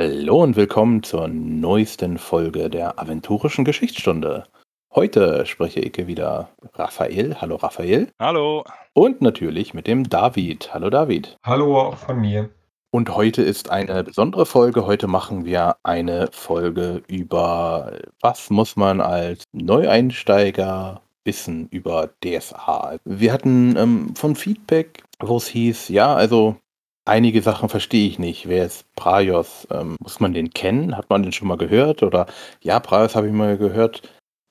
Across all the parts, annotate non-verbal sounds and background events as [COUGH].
Hallo und willkommen zur neuesten Folge der Aventurischen Geschichtsstunde. Heute spreche ich wieder Raphael. Hallo Raphael. Hallo. Und natürlich mit dem David. Hallo David. Hallo auch von mir. Und heute ist eine besondere Folge. Heute machen wir eine Folge über, was muss man als Neueinsteiger wissen über DSA. Wir hatten ähm, von Feedback, wo es hieß, ja, also einige Sachen verstehe ich nicht. Wer ist Praios? Ähm, muss man den kennen? Hat man den schon mal gehört? Oder ja, Praios habe ich mal gehört.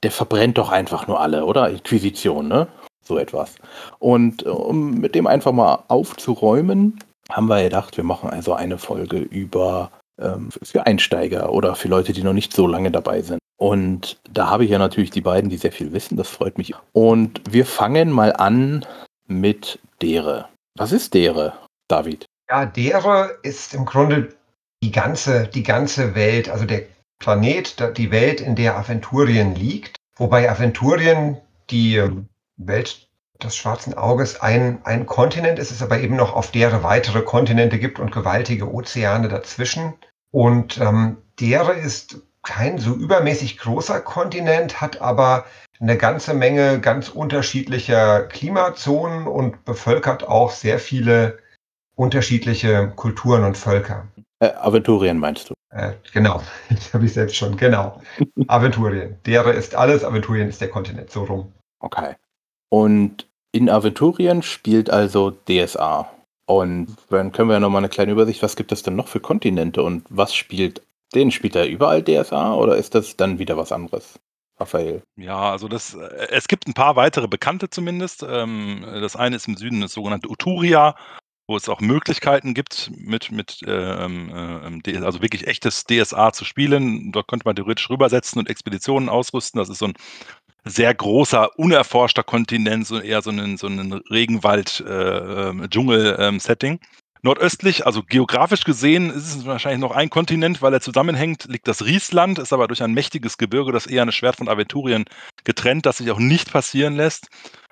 Der verbrennt doch einfach nur alle, oder? Inquisition, ne? So etwas. Und äh, um mit dem einfach mal aufzuräumen, haben wir gedacht, wir machen also eine Folge über ähm, für Einsteiger oder für Leute, die noch nicht so lange dabei sind. Und da habe ich ja natürlich die beiden, die sehr viel wissen, das freut mich. Und wir fangen mal an mit Dere. Was ist Dere, David? Ja, Dere ist im Grunde die ganze, die ganze Welt, also der Planet, die Welt, in der Aventurien liegt. Wobei Aventurien die Welt des schwarzen Auges ein, ein Kontinent ist, es aber eben noch auf deren weitere Kontinente gibt und gewaltige Ozeane dazwischen. Und ähm, Dere ist kein so übermäßig großer Kontinent, hat aber eine ganze Menge ganz unterschiedlicher Klimazonen und bevölkert auch sehr viele unterschiedliche Kulturen und Völker. Äh, Aventurien meinst du? Äh, genau, [LAUGHS] das habe ich selbst schon, genau. [LAUGHS] Aventurien. Dere ist alles, Aventurien ist der Kontinent, so rum. Okay. Und in Aventurien spielt also DSA. Und dann können wir ja nochmal eine kleine Übersicht, was gibt es denn noch für Kontinente und was spielt, den spielt er überall DSA oder ist das dann wieder was anderes? Raphael. Ja, also das, äh, es gibt ein paar weitere Bekannte zumindest. Ähm, das eine ist im Süden das sogenannte Uturia, wo es auch Möglichkeiten gibt, mit, mit ähm, äh, also wirklich echtes DSA zu spielen. Dort könnte man theoretisch rübersetzen und Expeditionen ausrüsten. Das ist so ein sehr großer, unerforschter Kontinent, so eher so ein, so ein Regenwald-Dschungel-Setting. Äh, ähm, Nordöstlich, also geografisch gesehen, ist es wahrscheinlich noch ein Kontinent, weil er zusammenhängt, liegt das Riesland, ist aber durch ein mächtiges Gebirge, das eher eine Schwert von Aventurien getrennt, das sich auch nicht passieren lässt.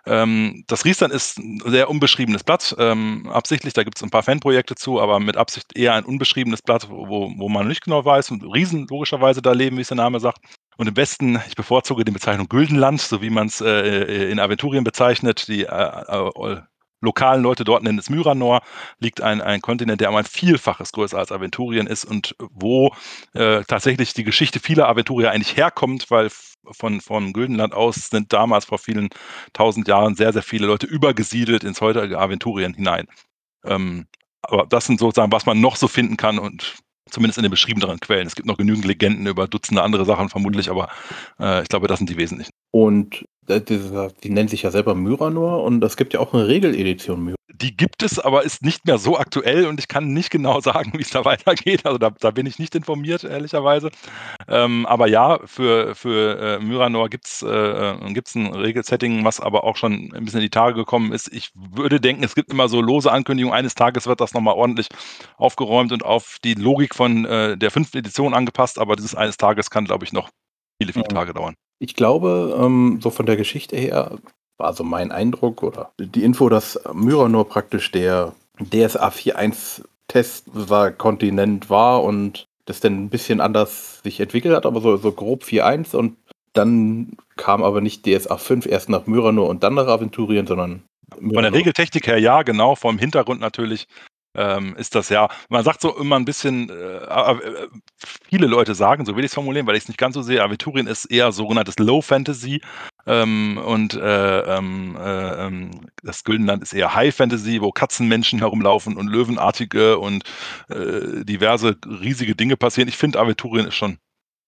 Ähm, das Riesland ist ein sehr unbeschriebenes Blatt, ähm, absichtlich, da gibt es ein paar Fanprojekte zu, aber mit Absicht eher ein unbeschriebenes Blatt, wo, wo man nicht genau weiß und Riesen logischerweise da leben, wie es der Name sagt. Und im Westen, ich bevorzuge die Bezeichnung Güldenland, so wie man es äh, in Aventurien bezeichnet. Die äh, äh, lokalen Leute dort nennen es Myranor, liegt ein, ein Kontinent, der um ein Vielfaches größer als Aventurien ist und wo äh, tatsächlich die Geschichte vieler Aventurier eigentlich herkommt, weil von, von Güldenland aus sind damals vor vielen tausend Jahren sehr, sehr viele Leute übergesiedelt ins heutige Aventurien hinein. Ähm, aber das sind sozusagen, was man noch so finden kann und zumindest in den beschriebeneren Quellen. Es gibt noch genügend Legenden über Dutzende andere Sachen vermutlich, aber äh, ich glaube, das sind die wesentlichen. Und die, die nennen sich ja selber Myranor und es gibt ja auch eine Regeledition Myranor. Die gibt es, aber ist nicht mehr so aktuell und ich kann nicht genau [LAUGHS] sagen, wie es da weitergeht. Also da, da, bin ich nicht informiert, ehrlicherweise. Ähm, aber ja, für, für äh, Myranor gibt es äh, äh ein Regelsetting, was aber auch schon ein bisschen in die Tage gekommen ist. Ich würde denken, es gibt immer so lose Ankündigungen. Eines Tages wird das nochmal ordentlich aufgeräumt und auf die Logik von äh, der fünften Edition angepasst, aber dieses eines Tages kann, glaube ich, noch viele, viele Tage dauern. Ich glaube, ähm, so von der Geschichte her war so mein Eindruck oder die Info, dass Myranor praktisch der DSA 4.1 Test war, Kontinent war und das dann ein bisschen anders sich entwickelt hat, aber so, so grob 4.1 und dann kam aber nicht DSA 5 erst nach Myranor und dann nach Aventurien, sondern Myranor. Von der Regeltechnik her ja, genau, vom Hintergrund natürlich ähm, ist das ja, man sagt so immer ein bisschen, äh, viele Leute sagen, so will ich es formulieren, weil ich es nicht ganz so sehe, Aventurien ist eher sogenanntes Low Fantasy ähm, und äh, ähm, äh, ähm, das Güldenland ist eher High Fantasy, wo Katzenmenschen herumlaufen und Löwenartige und äh, diverse riesige Dinge passieren. Ich finde, Aventurien ist schon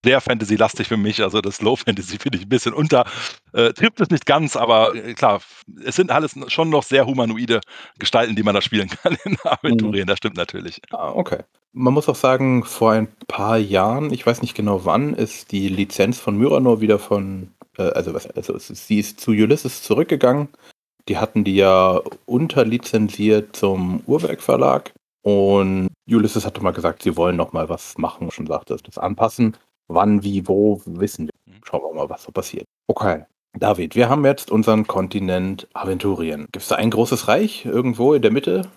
sehr Fantasy-lastig für mich. Also das Low Fantasy [LAUGHS] finde ich ein bisschen unter. Äh, trifft es nicht ganz, aber äh, klar, es sind alles schon noch sehr humanoide Gestalten, die man da spielen [LAUGHS] kann in Aventurien. Mhm. Das stimmt natürlich. Ah, okay. Man muss auch sagen, vor ein paar Jahren, ich weiß nicht genau wann, ist die Lizenz von Myranor wieder von, äh, also, was, also sie ist zu Ulysses zurückgegangen. Die hatten die ja unterlizenziert zum Uhrwerk Verlag. Und Ulysses hatte mal gesagt, sie wollen noch mal was machen, schon sagte, das anpassen. Wann, wie, wo, wissen wir. Mhm. Schauen wir mal, was so passiert. Okay. David, wir haben jetzt unseren Kontinent Aventurien. Gibt es da ein großes Reich irgendwo in der Mitte?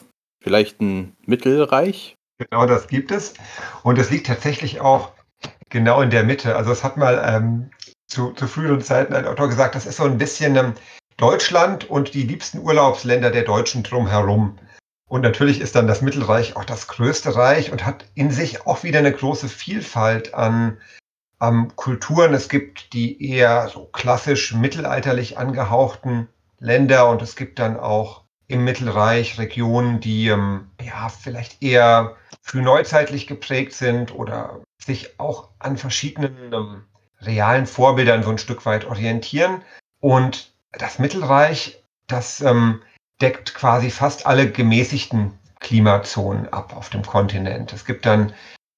Vielleicht ein Mittelreich? Genau das gibt es. Und es liegt tatsächlich auch genau in der Mitte. Also es hat mal ähm, zu, zu, früheren Zeiten ein Autor gesagt, das ist so ein bisschen ähm, Deutschland und die liebsten Urlaubsländer der Deutschen drumherum. Und natürlich ist dann das Mittelreich auch das größte Reich und hat in sich auch wieder eine große Vielfalt an ähm, Kulturen. Es gibt die eher so klassisch mittelalterlich angehauchten Länder und es gibt dann auch im Mittelreich Regionen, die ähm, ja vielleicht eher frühneuzeitlich geprägt sind oder sich auch an verschiedenen ähm, realen Vorbildern so ein Stück weit orientieren. Und das Mittelreich, das ähm, deckt quasi fast alle gemäßigten Klimazonen ab auf dem Kontinent. Es gibt dann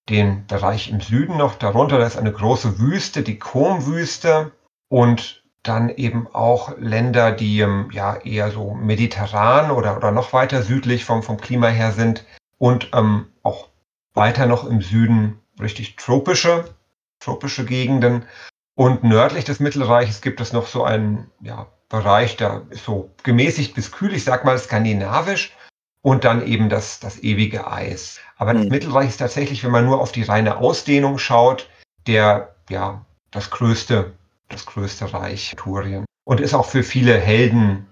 den Bereich im Süden noch darunter, da ist eine große Wüste, die Kom-Wüste und dann eben auch Länder, die ähm, ja eher so mediterran oder, oder noch weiter südlich vom, vom Klima her sind und ähm, auch weiter noch im Süden richtig tropische, tropische Gegenden. Und nördlich des Mittelreiches gibt es noch so einen ja, Bereich, da ist so gemäßigt bis kühl, ich sag mal skandinavisch, und dann eben das, das ewige Eis. Aber das mhm. Mittelreich ist tatsächlich, wenn man nur auf die reine Ausdehnung schaut, der, ja, das größte, das größte Reich Turien. Und ist auch für viele Helden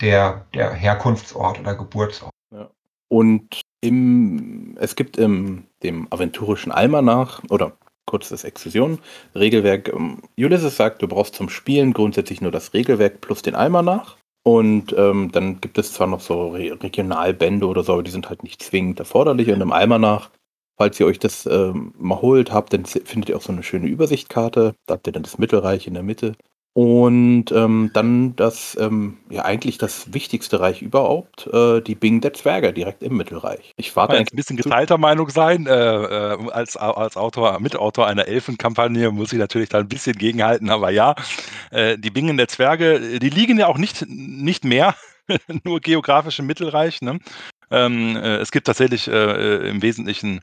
der, der Herkunftsort oder Geburtsort. Ja. Und im, es gibt im dem aventurischen Almanach oder kurzes Exkursion, Regelwerk. Ähm, Ulysses sagt, du brauchst zum Spielen grundsätzlich nur das Regelwerk plus den Almanach. Und ähm, dann gibt es zwar noch so Re Regionalbände oder so, aber die sind halt nicht zwingend erforderlich. Und im Almanach, falls ihr euch das ähm, mal holt habt, dann findet ihr auch so eine schöne Übersichtkarte. Da habt ihr dann das Mittelreich in der Mitte. Und ähm, dann das, ähm, ja eigentlich das wichtigste Reich überhaupt, äh, die Bing der Zwerge direkt im Mittelreich. Ich warte ein bisschen geteilter Meinung sein. Äh, äh, als, als Autor, Mitautor einer Elfenkampagne muss ich natürlich da ein bisschen gegenhalten, aber ja, äh, die Bingen der Zwerge, die liegen ja auch nicht, nicht mehr [LAUGHS] nur geografisch im Mittelreich. Ne? Ähm, äh, es gibt tatsächlich äh, äh im Wesentlichen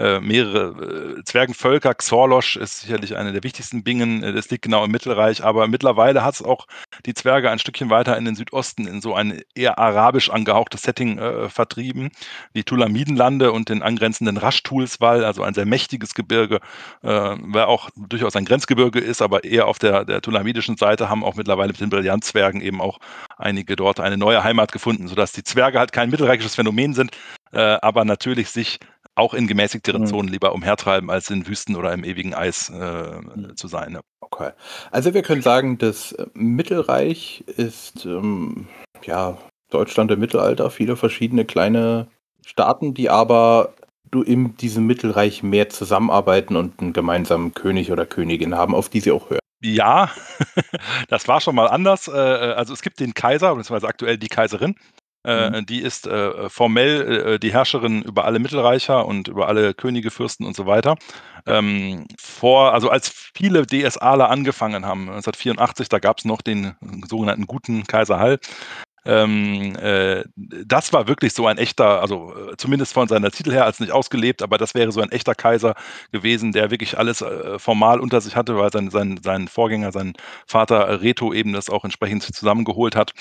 äh, mehrere äh, Zwergenvölker. Xorlosch ist sicherlich eine der wichtigsten Bingen. Äh, das liegt genau im Mittelreich. Aber mittlerweile hat es auch die Zwerge ein Stückchen weiter in den Südosten in so ein eher arabisch angehauchtes Setting vertrieben. Die Tulamidenlande und den angrenzenden Raschtulswall, also ein sehr mächtiges Gebirge, wer auch durchaus ein Grenzgebirge ist, aber eher auf der, der tulamidischen Seite, haben auch mittlerweile mit den Brillantzwergen eben auch einige dort eine neue Heimat gefunden, sodass die Zwerge halt kein mittelreichisches Phänomen sind, äh, aber natürlich sich auch in gemäßigteren mhm. Zonen lieber umhertreiben, als in Wüsten oder im ewigen Eis äh, zu sein. Ja. Okay. Also wir können sagen, das äh, Mittelreich ist ähm, ja Deutschland im Mittelalter, viele verschiedene kleine Staaten, die aber du in diesem Mittelreich mehr zusammenarbeiten und einen gemeinsamen König oder Königin haben, auf die sie auch hören. Ja, [LAUGHS] das war schon mal anders. Äh, äh, also es gibt den Kaiser, beziehungsweise aktuell die Kaiserin. Äh, mhm. Die ist äh, formell äh, die Herrscherin über alle Mittelreicher und über alle Könige, Fürsten und so weiter. Ähm, vor, also als viele DSAler angefangen haben, 1984, da gab es noch den sogenannten guten Kaiser Hall. Ähm, äh, das war wirklich so ein echter, also äh, zumindest von seiner Titel her als nicht ausgelebt, aber das wäre so ein echter Kaiser gewesen, der wirklich alles äh, formal unter sich hatte, weil sein, sein, sein Vorgänger, sein Vater Reto eben das auch entsprechend zusammengeholt hat.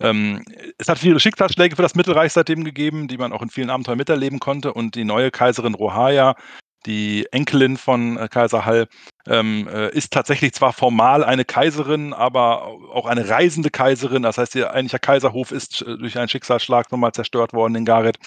Ähm, es hat viele Schicksalsschläge für das Mittelreich seitdem gegeben, die man auch in vielen Abenteuern miterleben konnte. Und die neue Kaiserin Rohaya, die Enkelin von äh, Kaiser Hall, ähm, äh, ist tatsächlich zwar formal eine Kaiserin, aber auch eine reisende Kaiserin. Das heißt, ihr eigentlicher Kaiserhof ist äh, durch einen Schicksalsschlag nochmal zerstört worden in Gareth.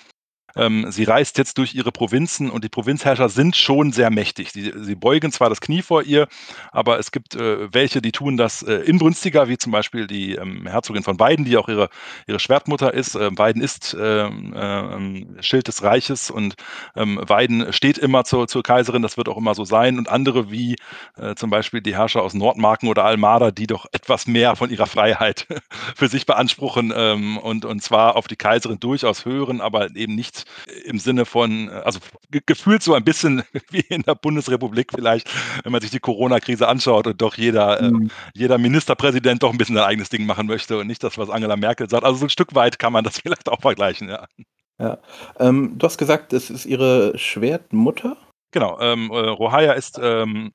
Ähm, sie reist jetzt durch ihre Provinzen und die Provinzherrscher sind schon sehr mächtig. Sie, sie beugen zwar das Knie vor ihr, aber es gibt äh, welche, die tun das äh, inbrünstiger, wie zum Beispiel die ähm, Herzogin von Weiden, die auch ihre, ihre Schwertmutter ist. Äh, Weiden ist ähm, ähm, Schild des Reiches und ähm, Weiden steht immer zur, zur Kaiserin, das wird auch immer so sein. Und andere wie äh, zum Beispiel die Herrscher aus Nordmarken oder Almada, die doch etwas mehr von ihrer Freiheit [LAUGHS] für sich beanspruchen ähm, und, und zwar auf die Kaiserin durchaus hören, aber eben nicht im Sinne von, also gefühlt so ein bisschen [LAUGHS] wie in der Bundesrepublik vielleicht, wenn man sich die Corona-Krise anschaut und doch jeder, äh, mhm. äh, jeder Ministerpräsident doch ein bisschen sein eigenes Ding machen möchte und nicht das, was Angela Merkel sagt. Also so ein Stück weit kann man das [LAUGHS] vielleicht auch vergleichen, ja. Ja. Ähm, du hast gesagt, es ist ihre Schwertmutter? Genau, ähm, äh, Rohaya ist ähm,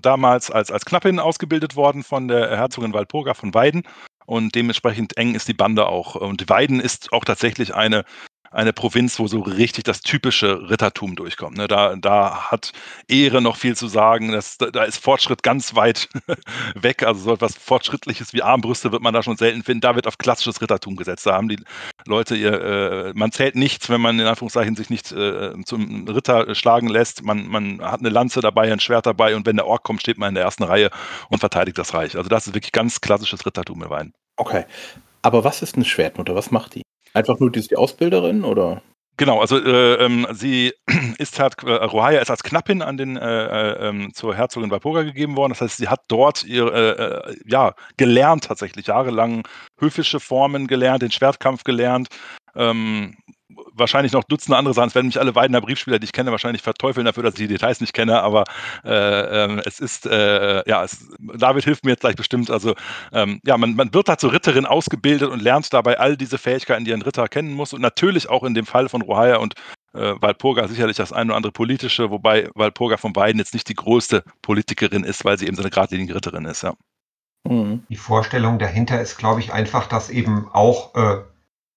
damals als, als Knappin ausgebildet worden von der Herzogin Walpurga von Weiden und dementsprechend eng ist die Bande auch. Und Weiden ist auch tatsächlich eine eine Provinz, wo so richtig das typische Rittertum durchkommt. Ne? Da, da hat Ehre noch viel zu sagen. Das, da ist Fortschritt ganz weit [LAUGHS] weg. Also so etwas Fortschrittliches wie Armbrüste wird man da schon selten finden. Da wird auf klassisches Rittertum gesetzt. Da haben die Leute ihr, äh, man zählt nichts, wenn man in Anführungszeichen sich nicht äh, zum Ritter schlagen lässt. Man, man hat eine Lanze dabei, ein Schwert dabei und wenn der Ork kommt, steht man in der ersten Reihe und verteidigt das Reich. Also das ist wirklich ganz klassisches Rittertum im Wein. Okay. Aber was ist eine Schwertmutter? Was macht die? Einfach nur die, die Ausbilderin oder? Genau, also äh, ähm, sie [CLEARS THROAT] ist halt, äh, Rohaya ist als Knappin an den, äh, äh, ähm, zur Herzogin Walpurga gegeben worden. Das heißt, sie hat dort ihr, äh, äh, ja, gelernt tatsächlich, jahrelang höfische Formen gelernt, den Schwertkampf gelernt, ähm, wahrscheinlich noch Dutzende andere Sachen. Es werden mich alle Weidener Briefspieler, die ich kenne, wahrscheinlich verteufeln dafür, dass ich die Details nicht kenne, aber äh, äh, es ist, äh, ja, es, David hilft mir jetzt gleich bestimmt. Also, ähm, ja, man, man wird da zur Ritterin ausgebildet und lernt dabei all diese Fähigkeiten, die ein Ritter kennen muss und natürlich auch in dem Fall von Rohaya und äh, Walpurga sicherlich das eine oder andere politische, wobei Walpurga von beiden jetzt nicht die größte Politikerin ist, weil sie eben so eine geradlinige Ritterin ist, ja. Mhm. Die Vorstellung dahinter ist, glaube ich, einfach, dass eben auch äh,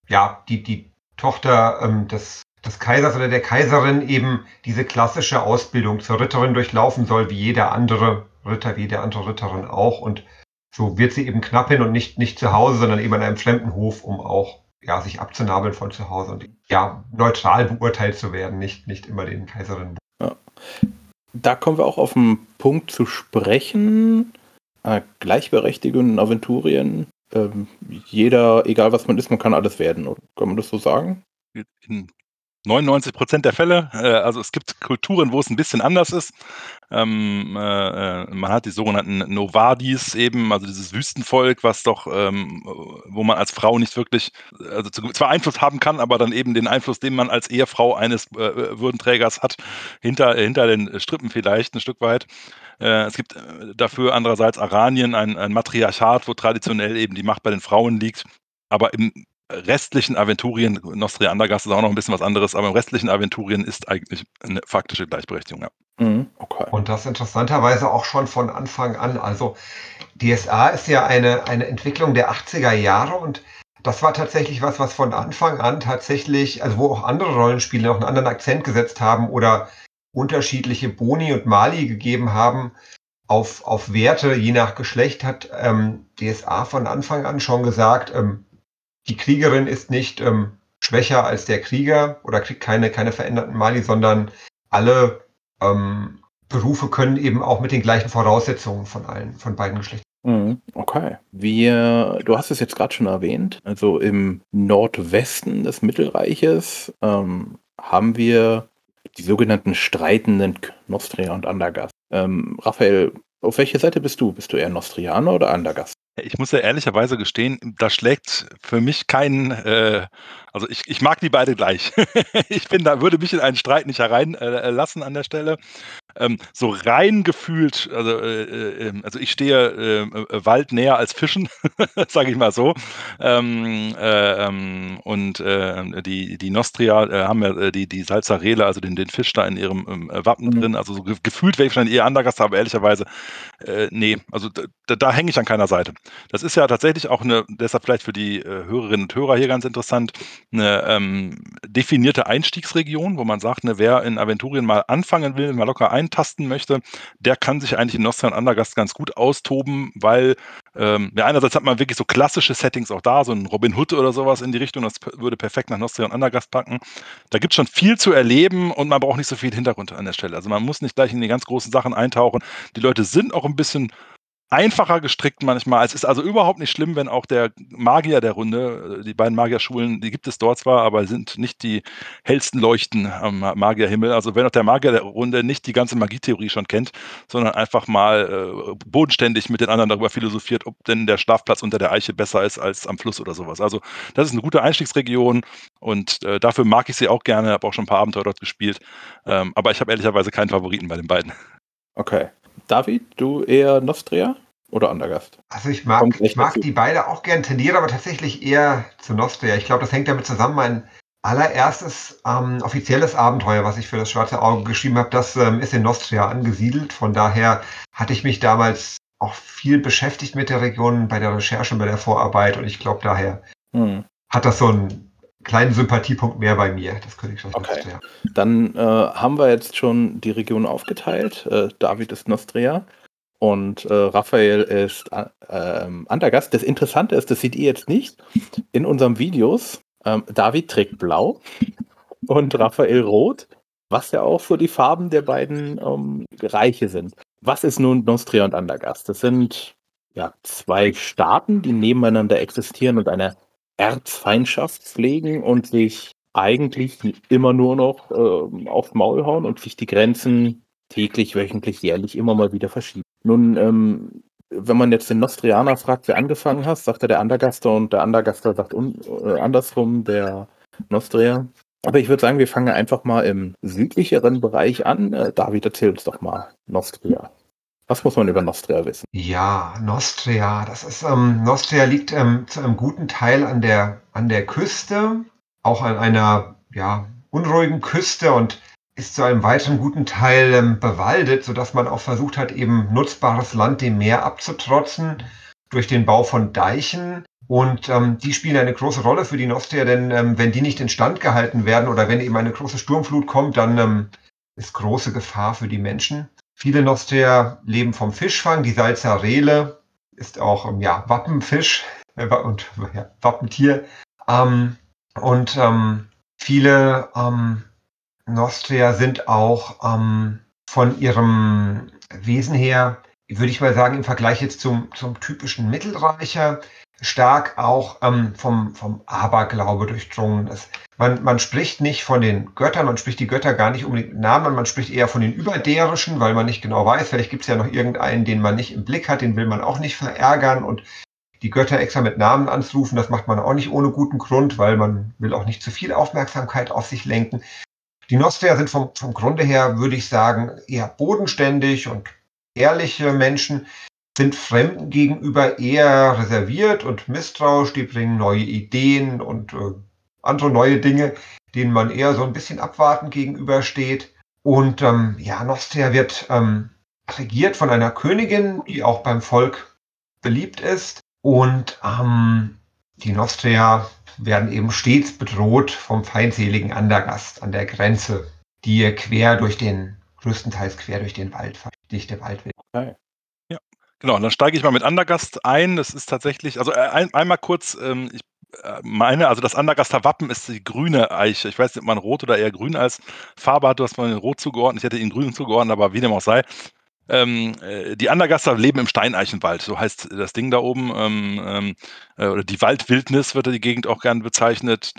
ja, die, die Tochter ähm, des, des Kaisers oder der Kaiserin eben diese klassische Ausbildung zur Ritterin durchlaufen soll, wie jeder andere Ritter, wie jede andere Ritterin auch. Und so wird sie eben Knappin und nicht, nicht zu Hause, sondern eben an einem fremden Hof, um auch ja, sich abzunabeln von zu Hause und ja, neutral beurteilt zu werden, nicht, nicht immer den Kaiserinnen. Ja. Da kommen wir auch auf einen Punkt zu sprechen. Äh, Gleichberechtigung in Aventurien ähm, jeder, egal was man ist, man kann alles werden. Kann man das so sagen? In 99 Prozent der Fälle. Äh, also es gibt Kulturen, wo es ein bisschen anders ist. Ähm, äh, äh, man hat die sogenannten Novadis eben, also dieses Wüstenvolk, was doch, ähm, wo man als Frau nicht wirklich, also zwar Einfluss haben kann, aber dann eben den Einfluss, den man als Ehefrau eines äh, Würdenträgers hat, hinter, hinter den Strippen vielleicht ein Stück weit. Äh, es gibt äh, dafür andererseits Aranien, ein, ein Matriarchat, wo traditionell eben die Macht bei den Frauen liegt. Aber im restlichen Aventurien, Nostria Andergast ist auch noch ein bisschen was anderes, aber im restlichen Aventurien ist eigentlich eine faktische Gleichberechtigung, ja. Mhm, okay. Und das interessanterweise auch schon von Anfang an. Also DSA ist ja eine, eine Entwicklung der 80er Jahre und das war tatsächlich was, was von Anfang an tatsächlich, also wo auch andere Rollenspiele noch einen anderen Akzent gesetzt haben oder unterschiedliche Boni und Mali gegeben haben auf, auf Werte, je nach Geschlecht, hat ähm, DSA von Anfang an schon gesagt, ähm, die Kriegerin ist nicht ähm, schwächer als der Krieger oder kriegt keine, keine veränderten Mali, sondern alle ähm, Berufe können eben auch mit den gleichen Voraussetzungen von allen, von beiden Geschlechtern. Mhm, okay. Wir, du hast es jetzt gerade schon erwähnt, also im Nordwesten des Mittelreiches ähm, haben wir die sogenannten streitenden Nostria und Andergast. Ähm, Raphael, auf welche Seite bist du? Bist du eher Nostrianer oder Andergast? Ich muss ja ehrlicherweise gestehen, da schlägt für mich kein, äh, also ich, ich mag die beide gleich. [LAUGHS] ich bin da, würde mich in einen Streit nicht hereinlassen äh, an der Stelle ähm, so rein gefühlt, also, äh, äh, ähm, also ich stehe äh, äh, Wald näher als Fischen, [LAUGHS] sage ich mal so. Ähm, äh, ähm, und die, die Nostria haben ja die, die Salzarele, also den, den Fisch da in ihrem ähm, Wappen mhm. drin. Also so gefühlt wäre ich wahrscheinlich eher Andergast, aber ehrlicherweise, nee, also da, da hänge ich an keiner Seite. Das ist ja tatsächlich auch eine, deshalb vielleicht für die Hörerinnen und Hörer hier ganz interessant, eine ähm, definierte Einstiegsregion, wo man sagt, ne, wer in Aventurien mal anfangen will, mal locker ein eintasten möchte, der kann sich eigentlich in Nostra und Andergast ganz gut austoben, weil ähm, ja, einerseits hat man wirklich so klassische Settings auch da, so ein Robin Hood oder sowas in die Richtung, das würde perfekt nach Nostria und Andergast packen. Da gibt es schon viel zu erleben und man braucht nicht so viel Hintergrund an der Stelle. Also man muss nicht gleich in die ganz großen Sachen eintauchen. Die Leute sind auch ein bisschen einfacher gestrickt manchmal. Es ist also überhaupt nicht schlimm, wenn auch der Magier der Runde, äh, die beiden Magierschulen, die gibt es dort zwar, aber sind nicht die hellsten Leuchten am Magierhimmel. Also wenn auch der Magier der Runde nicht die ganze Magietheorie schon kennt, sondern einfach mal äh, bodenständig mit den anderen darüber philosophiert, ob denn der Schlafplatz unter der Eiche besser ist als am Fluss oder sowas. Also das ist eine gute Einstiegsregion und äh, dafür mag ich sie auch gerne, habe auch schon ein paar Abenteuer dort gespielt. Ähm, aber ich habe ehrlicherweise keinen Favoriten bei den beiden. Okay. David, du eher Nostria oder Andergast? Also ich mag, ich mag die beide auch gern, tendiere aber tatsächlich eher zu Nostria. Ich glaube, das hängt damit zusammen. Mein allererstes ähm, offizielles Abenteuer, was ich für das Schwarze Auge geschrieben habe, das ähm, ist in Nostria angesiedelt. Von daher hatte ich mich damals auch viel beschäftigt mit der Region bei der Recherche, bei der Vorarbeit und ich glaube daher hm. hat das so ein kleinen Sympathiepunkt mehr bei mir, das Königreich Okay. Nostria. Dann äh, haben wir jetzt schon die Region aufgeteilt. Äh, David ist Nostria und äh, Raphael ist äh, ähm, Andergast. Das Interessante ist, das seht ihr jetzt nicht in unseren Videos. Ähm, David trägt blau und Raphael rot, was ja auch so die Farben der beiden ähm, Reiche sind. Was ist nun Nostria und Andergast? Das sind ja zwei Staaten, die nebeneinander existieren und eine Erzfeindschaft pflegen und sich eigentlich immer nur noch ähm, aufs Maul hauen und sich die Grenzen täglich, wöchentlich, jährlich immer mal wieder verschieben. Nun, ähm, wenn man jetzt den Nostrianer fragt, wer angefangen hat, sagt er der Andergaster und der Andergaster sagt äh, andersrum der Nostria. Aber ich würde sagen, wir fangen einfach mal im südlicheren Bereich an. Äh, David, erzähl uns doch mal Nostria. Was muss man über Nostria wissen? Ja, Nostria, das ist, ähm, Nostria liegt ähm, zu einem guten Teil an der, an der Küste, auch an einer, ja, unruhigen Küste und ist zu einem weiteren guten Teil ähm, bewaldet, sodass man auch versucht hat, eben nutzbares Land dem Meer abzutrotzen durch den Bau von Deichen. Und ähm, die spielen eine große Rolle für die Nostria, denn ähm, wenn die nicht instand gehalten werden oder wenn eben eine große Sturmflut kommt, dann ähm, ist große Gefahr für die Menschen. Viele Nostria leben vom Fischfang. Die Salzarele ist auch ähm, ja, Wappenfisch äh, und ja, Wappentier. Ähm, und ähm, viele ähm, Nostria sind auch ähm, von ihrem Wesen her, würde ich mal sagen, im Vergleich jetzt zum, zum typischen Mittelreicher, stark auch ähm, vom, vom Aberglaube durchdrungen ist. Man, man spricht nicht von den Göttern, man spricht die Götter gar nicht unbedingt mit Namen, man spricht eher von den Überderischen, weil man nicht genau weiß, vielleicht gibt es ja noch irgendeinen, den man nicht im Blick hat, den will man auch nicht verärgern und die Götter extra mit Namen anzurufen, das macht man auch nicht ohne guten Grund, weil man will auch nicht zu viel Aufmerksamkeit auf sich lenken. Die Nostria sind vom, vom Grunde her, würde ich sagen, eher bodenständig und ehrliche Menschen, sind Fremden gegenüber eher reserviert und misstrauisch. Die bringen neue Ideen und äh, andere neue Dinge, denen man eher so ein bisschen abwartend gegenübersteht. Und ähm, ja, Nostria wird ähm, regiert von einer Königin, die auch beim Volk beliebt ist. Und ähm, die Nostria werden eben stets bedroht vom feindseligen Andergast an der Grenze, die quer durch den, größtenteils quer durch den Wald, dichte Waldweg. Okay. Genau, dann steige ich mal mit Andergast ein. Das ist tatsächlich, also äh, ein, einmal kurz, ähm, ich äh, meine, also das Andergaster Wappen ist die grüne Eiche. Ich weiß nicht, ob man rot oder eher grün als Farbe hat. Du hast mal rot zugeordnet, ich hätte ihn grün zugeordnet, aber wie dem auch sei. Ähm, äh, die Andergaster leben im Steineichenwald, so heißt das Ding da oben. Ähm, ähm, äh, oder die Waldwildnis wird die Gegend auch gern bezeichnet.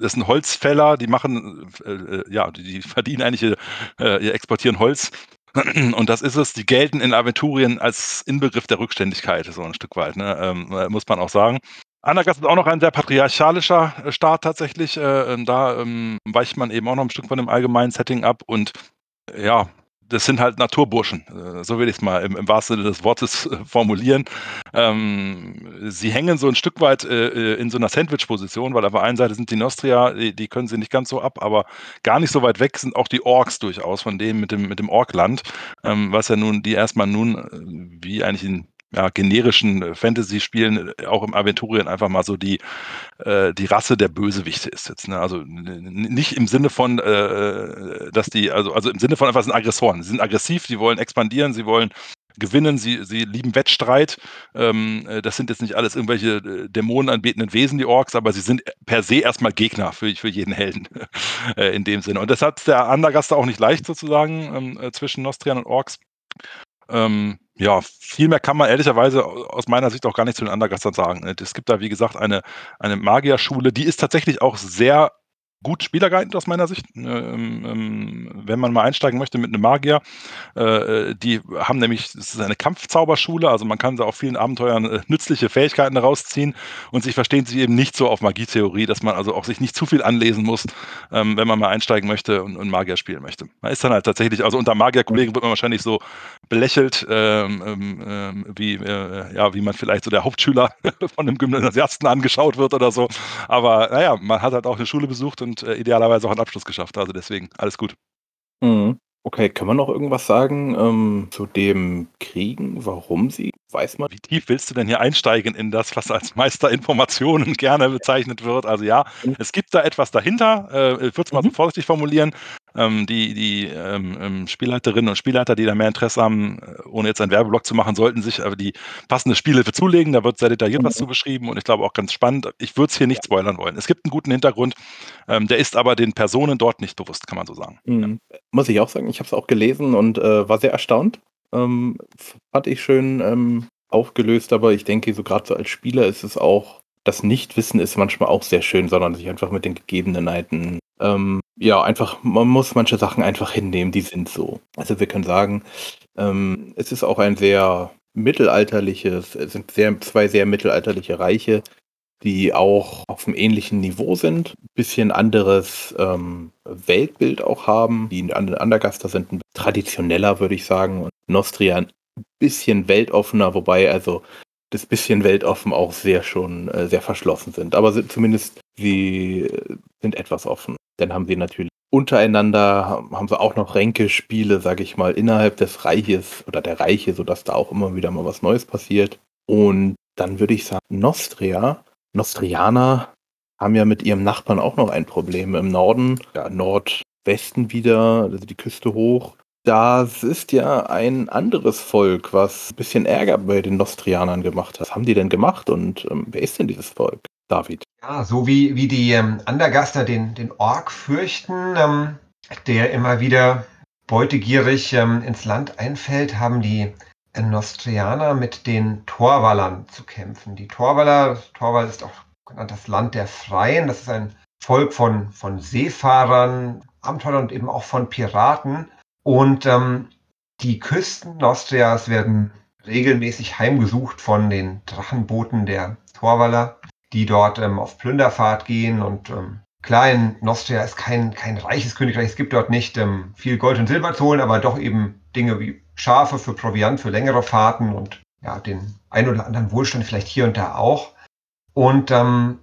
Das sind Holzfäller, die machen, äh, ja, die, die verdienen eigentlich, äh, exportieren Holz [CLEARS THROAT] und das ist es, die gelten in Aventurien als Inbegriff der Rückständigkeit, so ein Stück weit, ne? ähm, äh, muss man auch sagen. Anagast ist auch noch ein sehr patriarchalischer äh, Staat tatsächlich. Äh, ähm, da ähm, weicht man eben auch noch ein Stück von dem allgemeinen Setting ab und ja, das sind halt Naturburschen, äh, so will ich es mal im, im, wahrsten Sinne des Wortes äh, formulieren. Ähm, sie hängen so ein Stück weit äh, äh, in so einer Sandwich-Position, weil auf der einen Seite sind die Nostria, die, die, können sie nicht ganz so ab, aber gar nicht so weit weg sind auch die Orks durchaus von dem mit dem, mit dem Orkland, ähm, was ja nun, die erstmal nun, wie eigentlich in ja, generischen äh, Fantasy-Spielen, äh, auch im Aventurien einfach mal so die, äh, die Rasse der Bösewichte ist jetzt. Ne? Also nicht im Sinne von, äh, dass die, also, also im Sinne von einfach sind Aggressoren. Sie sind aggressiv, sie wollen expandieren, sie wollen gewinnen, sie, sie lieben Wettstreit. Ähm, das sind jetzt nicht alles irgendwelche dämonenanbetenden Wesen, die Orks, aber sie sind per se erstmal Gegner für, für jeden Helden [LAUGHS] in dem Sinne. Und das hat der Andergaster auch nicht leicht sozusagen ähm, zwischen Nostrian und Orks. Ähm, ja, viel mehr kann man ehrlicherweise aus meiner Sicht auch gar nicht zu den Undergastern sagen. Es gibt da, wie gesagt, eine, eine Magierschule, die ist tatsächlich auch sehr gut spielergeeignet aus meiner Sicht. Ähm, ähm, wenn man mal einsteigen möchte mit einem Magier, äh, die haben nämlich, es ist eine Kampfzauberschule, also man kann da auf vielen Abenteuern äh, nützliche Fähigkeiten rausziehen und sie verstehen sich eben nicht so auf Magietheorie, dass man also auch sich nicht zu viel anlesen muss, ähm, wenn man mal einsteigen möchte und, und, Magier spielen möchte. Man ist dann halt tatsächlich, also unter Magierkollegen wird man wahrscheinlich so belächelt, ähm, ähm, ähm wie, äh, ja, wie man vielleicht so der Hauptschüler [LAUGHS] von einem Gymnasiasten angeschaut wird oder so. Aber naja, man hat halt auch eine Schule besucht und und äh, idealerweise auch einen Abschluss geschafft. Also deswegen, alles gut. Mhm. Okay, kann man noch irgendwas sagen ähm, zu dem Kriegen, warum sie weiß man. Wie tief willst du denn hier einsteigen in das, was als Meisterinformationen [LAUGHS] gerne bezeichnet wird? Also ja, Mhm. es gibt da etwas dahinter. Äh, ich würde es mal so Mhm. vorsichtig formulieren. Ähm, die die ähm, ähm, Spielleiterinnen und Spielleiter, die da mehr Interesse haben, äh, ohne jetzt einen Werbeblock zu machen, sollten sich aber die passende Spielhilfe zulegen. Da wird sehr detailliert was Mhm. zu beschrieben und ich glaube auch ganz spannend. Ich würde es hier nicht spoilern wollen. Es gibt einen guten Hintergrund, ähm, der ist aber den Personen dort nicht bewusst, kann man so sagen. Mhm. Muss ich auch sagen, ich habe es auch gelesen und äh, war sehr erstaunt. Ähm, fand ich schön ähm, aufgelöst, aber ich denke, so gerade so als Spieler ist es auch, das Nichtwissen ist manchmal auch sehr schön, sondern sich einfach mit den Gegebenheiten, ähm, ja, einfach, man muss manche Sachen einfach hinnehmen, die sind so. Also wir können sagen, ähm, es ist auch ein sehr mittelalterliches, es sind sehr, zwei sehr mittelalterliche Reiche, die auch auf einem ähnlichen Niveau sind, bisschen anderes ähm, Weltbild auch haben. Die An- Andergaster sind ein traditioneller, würde ich sagen, und Nostria ein bisschen weltoffener, wobei also das bisschen weltoffen auch sehr schon äh, sehr verschlossen sind. Aber sind, zumindest sie äh, sind etwas offen. Dann haben sie natürlich untereinander, haben sie auch noch Ränkespiele, sage ich mal, innerhalb des Reiches oder der Reiche, sodass da auch immer wieder mal was Neues passiert. Und dann würde ich sagen, Nostria, Nostrianer haben ja mit ihrem Nachbarn auch noch ein Problem. Im Norden, ja, Nordwesten wieder, also die Küste hoch. Das ist ja ein anderes Volk, was ein bisschen Ärger bei den Nostrianern gemacht hat. Was haben die denn gemacht und ähm, wer ist denn dieses Volk? David. Ja, so wie, wie die ähm, Andergaster den, den Ork fürchten, ähm, der immer wieder beutegierig ähm, ins Land einfällt, haben die Nostrianer mit den Torwallern zu kämpfen. Die Torwaller, Torwall ist auch genannt das Land der Freien, das ist ein Volk von, von Seefahrern, Abenteurern und eben auch von Piraten. Und ähm, die Küsten Nostrias werden regelmäßig heimgesucht von den Drachenbooten der Torwaller, die dort ähm, auf Plünderfahrt gehen. Und ähm, klar, in Nostria ist kein, kein reiches Königreich. Es gibt dort nicht ähm, viel Gold und Silber zu holen, aber doch eben Dinge wie Schafe für Proviant, für längere Fahrten und ja, den ein oder anderen Wohlstand vielleicht hier und da auch. Und ähm,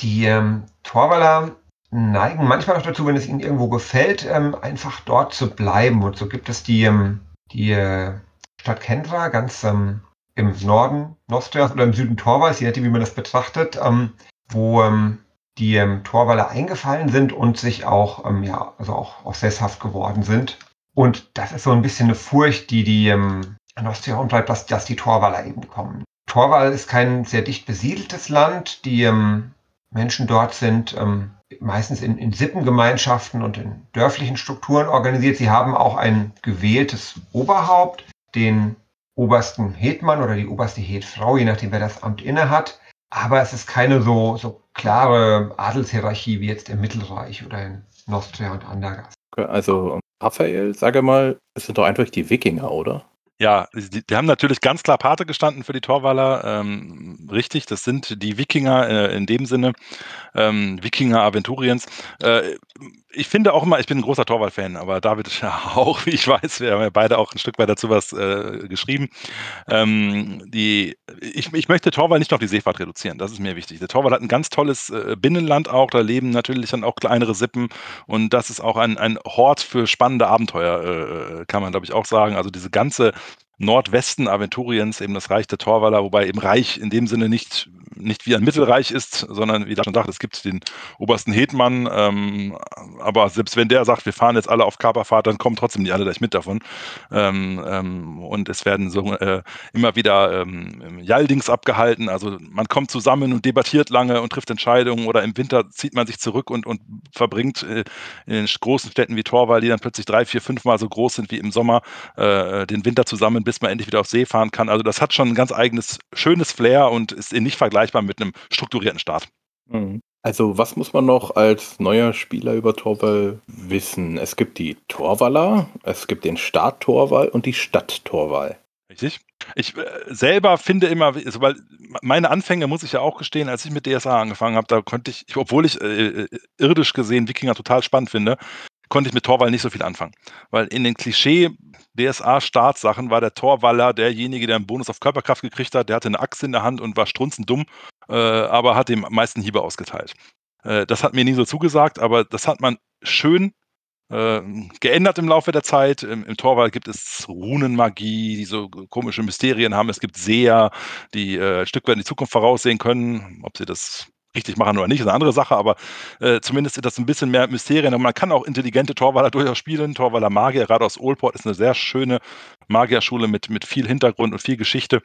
die ähm, Torwaller neigen manchmal auch dazu, wenn es ihnen irgendwo gefällt, ähm, einfach dort zu bleiben. Und so gibt es die, ähm, die äh, Stadt Kendra ganz ähm, im Norden Nostrias oder im Süden Torwalls, je nachdem, wie man das betrachtet, ähm, wo ähm, die ähm, Torwaller eingefallen sind und sich auch, ähm, ja, also auch, auch sesshaft geworden sind. Und das ist so ein bisschen eine Furcht, die die ähm, Nostria umtreibt, dass, dass die Torwaller eben kommen. Torwall ist kein sehr dicht besiedeltes Land. Die ähm, Menschen dort sind ähm, meistens in, in Sippengemeinschaften und in dörflichen Strukturen organisiert. Sie haben auch ein gewähltes Oberhaupt, den obersten Hetmann oder die oberste Hetfrau, je nachdem, wer das Amt innehat. Aber es ist keine so, so klare Adelshierarchie wie jetzt im Mittelreich oder in Nostria und Andergast. Also Raphael, sage mal, es sind doch einfach die Wikinger, oder? Ja, die, die haben natürlich ganz klar Pate gestanden für die Torwaller. Ähm, richtig, das sind die Wikinger äh, in dem Sinne, ähm, Wikinger Aventuriens. Äh, ich finde auch immer, ich bin ein großer Torwall-Fan, aber David ist ja [LAUGHS] auch, wie ich weiß, wir haben ja beide auch ein Stück weit dazu was äh, geschrieben. Ähm, die, ich, ich möchte Torwall nicht noch die Seefahrt reduzieren, das ist mir wichtig. Der Torwall hat ein ganz tolles äh, Binnenland auch, da leben natürlich dann auch kleinere Sippen und das ist auch ein, ein Hort für spannende Abenteuer, äh, kann man glaube ich auch sagen. Also diese ganze Nordwesten Aventuriens, eben das Reich der Torwaller, wobei eben Reich in dem Sinne nicht, nicht wie ein Mittelreich ist, sondern wie da schon sagt, es gibt den obersten Hetmann, ähm, aber selbst wenn der sagt, wir fahren jetzt alle auf Kaperfahrt, dann kommen trotzdem nicht alle gleich mit davon. Ähm, ähm, und es werden so äh, immer wieder ähm, Jaldings abgehalten, also man kommt zusammen und debattiert lange und trifft Entscheidungen oder im Winter zieht man sich zurück und, und verbringt äh, in den großen Städten wie Torwall, die dann plötzlich drei, vier, fünf Mal so groß sind wie im Sommer, äh, den Winter zusammen, bis man endlich wieder auf See fahren kann. Also das hat schon ein ganz eigenes, schönes Flair und ist nicht vergleichbar mit einem strukturierten Start. Mhm. Also was muss man noch als neuer Spieler über Torwall wissen? Es gibt die Torwaller, es gibt den Staat Torwall und die Stadt Torwall. Richtig. Ich äh, selber finde immer, also, weil meine Anfänge, muss ich ja auch gestehen, als ich mit DSA angefangen habe, da konnte ich, ich obwohl ich äh, irdisch gesehen Wikinger total spannend finde, konnte ich mit Torwall nicht so viel anfangen. Weil in den Klischee DSA-Startsachen war der Torwaller derjenige, der einen Bonus auf Körperkraft gekriegt hat, der hatte eine Axt in der Hand und war strunzendumm, äh, aber hat dem meisten Hiebe ausgeteilt. Äh, das hat mir nie so zugesagt, aber das hat man schön äh, geändert im Laufe der Zeit. Im, Im Torwald gibt es Runenmagie, die so komische Mysterien haben. Es gibt Seher, die äh, ein Stück weit in die Zukunft voraussehen können. Ob sie das richtig machen oder nicht, ist eine andere Sache, aber äh, zumindest ist das ein bisschen mehr Mysterien. Und man kann auch intelligente Torwaller [LAUGHS] durchaus spielen. Torwaller Magier, gerade aus Olport, ist eine sehr schöne Magierschule mit, mit viel Hintergrund und viel Geschichte.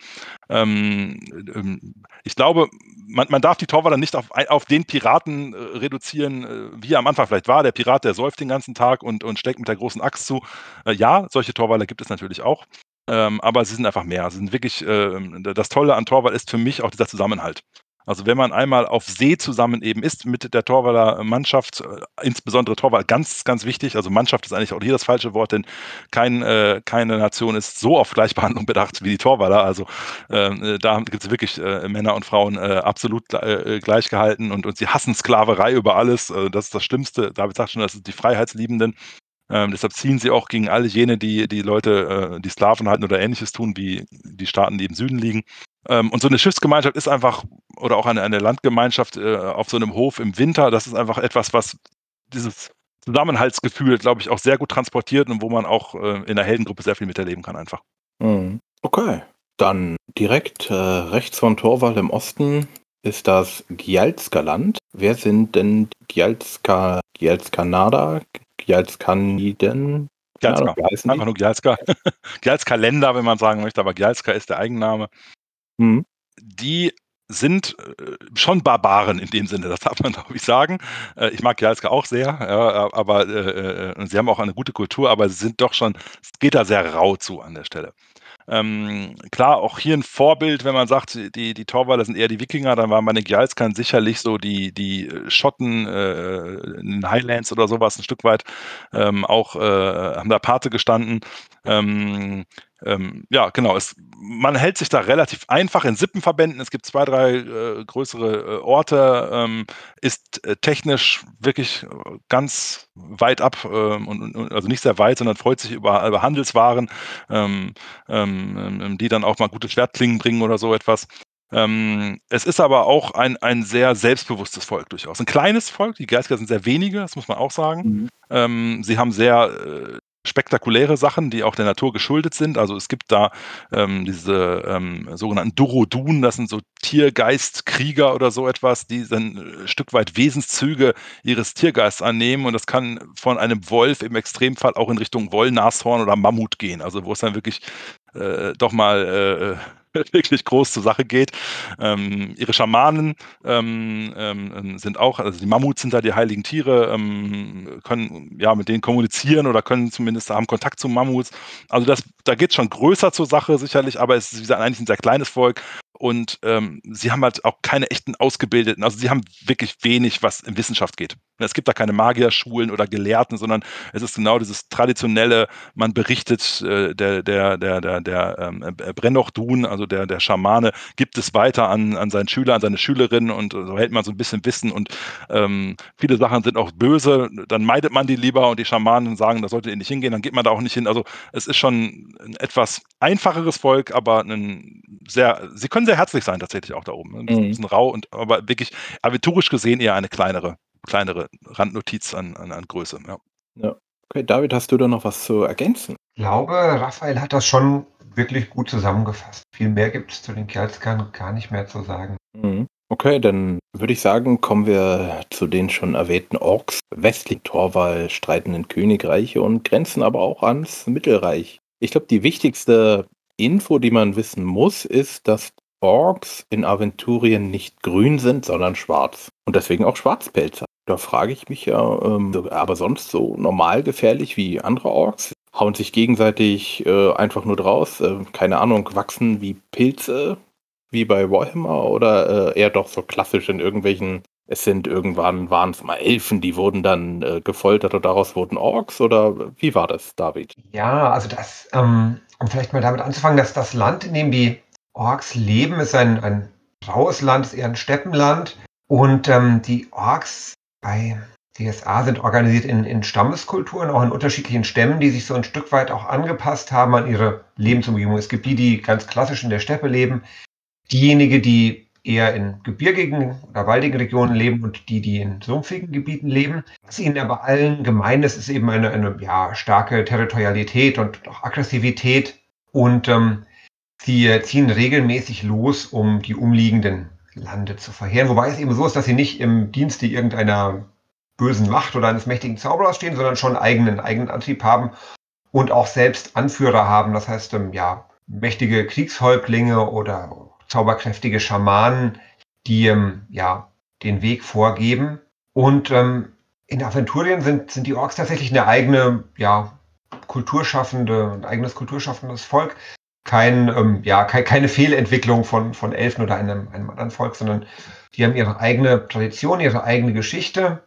Ähm, ähm, ich glaube, man, man darf die Torwaller nicht auf, auf den Piraten äh, reduzieren, äh, wie er am Anfang vielleicht war. Der Pirat, der säuft den ganzen Tag und, und steckt mit der großen Axt zu. Äh, ja, solche Torwaller gibt es natürlich auch. Ähm, aber sie sind einfach mehr. Sie sind wirklich, äh, das Tolle an Torwall ist für mich auch dieser Zusammenhalt. Also wenn man einmal auf See zusammen eben ist mit der Torwaller Mannschaft, äh, insbesondere Torwall, ganz, ganz wichtig. Also Mannschaft ist eigentlich auch hier das falsche Wort, denn kein, äh, keine Nation ist so auf Gleichbehandlung bedacht wie die Torwaller. Also ähm, äh, da gibt es wirklich äh, Männer und Frauen äh, absolut äh, gleich gehalten und, und sie hassen Sklaverei über alles. das ist das Schlimmste. David sagt schon, das sind die Freiheitsliebenden. Ähm, deshalb ziehen sie auch gegen alle jene, die die Leute, die Sklaven halten oder ähnliches tun, wie die Staaten, die im Süden liegen. Ähm, und so eine Schiffsgemeinschaft ist einfach, oder auch eine, eine Landgemeinschaft äh, auf so einem Hof im Winter, das ist einfach etwas, was dieses Zusammenhaltsgefühl, glaube ich, auch sehr gut transportiert und wo man auch äh, in der Heldengruppe sehr viel miterleben kann einfach. Mhm. Okay, dann direkt äh, rechts von Torwall im Osten ist das Gjalska-Land. Wer sind denn Gjalska, Gjalskanada, Gjalskaniden? Gjalska, einfach nur Gjalska. [LAUGHS] Gjalska-Länder, wenn man sagen möchte, aber Gjalska ist der Eigenname. Mhm. Die sind äh, schon Barbaren in dem Sinne, [LAUGHS] das darf man, glaube ich, sagen. Äh, ich mag Jalska auch sehr, aber äh, äh, sie haben auch eine gute Kultur, aber sie sind doch schon, es geht da sehr rau zu an der Stelle. Ähm, klar, auch hier ein Vorbild, wenn man sagt, die, die Torwaller sind eher die Wikinger, dann waren meine Gjalskan sicherlich so die, die Schotten äh, in Highlands oder sowas ein Stück weit ähm, auch, äh, haben da Pate gestanden. Ähm, ähm, ja, genau. Es, man hält sich da relativ einfach in Sippenverbänden. Es gibt zwei, drei äh, größere äh, Orte, ähm, ist äh, technisch wirklich äh, ganz weit ab, ähm, und, und, also nicht sehr weit, sondern freut sich über, über Handelswaren, ähm, ähm, ähm, die dann auch mal gute Schwertklingen bringen oder so etwas. Ähm, es ist aber auch ein, ein sehr selbstbewusstes Volk durchaus. Ein kleines Volk, die Geister sind sehr wenige, das muss man auch sagen. Mhm. Ähm, sie haben sehr äh, spektakuläre Sachen, die auch der Natur geschuldet sind. Also es gibt da ähm, diese ähm, sogenannten Durodun, das sind so Tiergeistkrieger oder so etwas, die dann ein äh, Stück weit Wesenszüge ihres Tiergeists annehmen und das kann von einem Wolf im Extremfall auch in Richtung Wollnashorn oder Mammut gehen, also wo es dann wirklich äh, doch mal äh, [LAUGHS] wirklich groß zur Sache geht. Ähm, ihre Schamanen ähm, ähm, sind auch, also die Mammuts sind da die heiligen Tiere, ähm, können ja mit denen kommunizieren oder können zumindest haben Kontakt zu Mammuts. Also das, da geht es schon größer zur Sache sicherlich, aber es ist wie gesagt, eigentlich ein sehr kleines Volk und ähm, sie haben halt auch keine echten Ausgebildeten, also sie haben wirklich wenig, was in Wissenschaft geht. Es gibt da keine Magierschulen oder Gelehrten, sondern es ist genau dieses traditionelle, man berichtet, äh, der, der, der, der, der ähm, äh, Brennochdun, also der, der Schamane, gibt es weiter an, an seinen Schüler, an seine Schülerinnen und so hält man so ein bisschen Wissen und ähm, viele Sachen sind auch böse, dann meidet man die lieber und die Schamanen sagen, da solltet ihr nicht hingehen, dann geht man da auch nicht hin. Also es ist schon ein etwas einfacheres Volk, aber ein sehr, sie können sehr herzlich sein tatsächlich auch da oben. Ne? Ein bisschen, mhm. bisschen rau und aber wirklich aventurisch gesehen eher eine kleinere kleinere Randnotiz an, an, an Größe. Ja. ja. Okay, David, hast du da noch was zu ergänzen? Ich glaube, Raphael hat das schon wirklich gut zusammengefasst. Viel mehr gibt es zu den Kerlskern gar nicht mehr zu sagen. Mhm. Okay, dann würde ich sagen, kommen wir zu den schon erwähnten Orks, westlich Torwall, streitenden Königreiche und grenzen aber auch ans Mittelreich. Ich glaube, die wichtigste Info, die man wissen muss, ist, dass Orks in Aventurien nicht grün sind, sondern schwarz. Und deswegen auch Schwarzpelzer. Da frage ich mich ja, ähm, aber sonst so normal gefährlich wie andere Orks? Hauen sich gegenseitig äh, einfach nur draus, äh, keine Ahnung, wachsen wie Pilze, wie bei Warhammer oder äh, eher doch so klassisch in irgendwelchen, es sind irgendwann, waren es mal Elfen, die wurden dann äh, gefoltert und daraus wurden Orks oder wie war das, David? Ja, also das, ähm, um vielleicht mal damit anzufangen, dass das Land, in dem die Orks leben, ist ein, ein raues Land, ist eher ein Steppenland. Und ähm, die Orks bei DSA sind organisiert in, in Stammeskulturen, auch in unterschiedlichen Stämmen, die sich so ein Stück weit auch angepasst haben an ihre Lebensumgebung. Es gibt die, die ganz klassisch in der Steppe leben. Diejenigen, die eher in gebirgigen oder waldigen Regionen leben und die, die in sumpfigen Gebieten leben. Was ihnen aber allen gemein ist, ist eben eine, eine ja, starke Territorialität und auch Aggressivität. Und ähm, sie ziehen regelmäßig los, um die umliegenden Lande zu verheeren. Wobei es eben so ist, dass sie nicht im Dienste irgendeiner bösen Macht oder eines mächtigen Zauberers stehen, sondern schon eigenen, eigenen Antrieb haben und auch selbst Anführer haben. Das heißt, ähm, ja, mächtige Kriegshäuptlinge oder zauberkräftige Schamanen, die ähm, ja den Weg vorgeben. Und ähm, in Aventurien sind, sind die Orks tatsächlich eine eigene, ja, kulturschaffende, ein eigenes kulturschaffendes Volk. Kein, ähm, ja, ke keine Fehlentwicklung von, von Elfen oder einem, einem anderen Volk, sondern die haben ihre eigene Tradition, ihre eigene Geschichte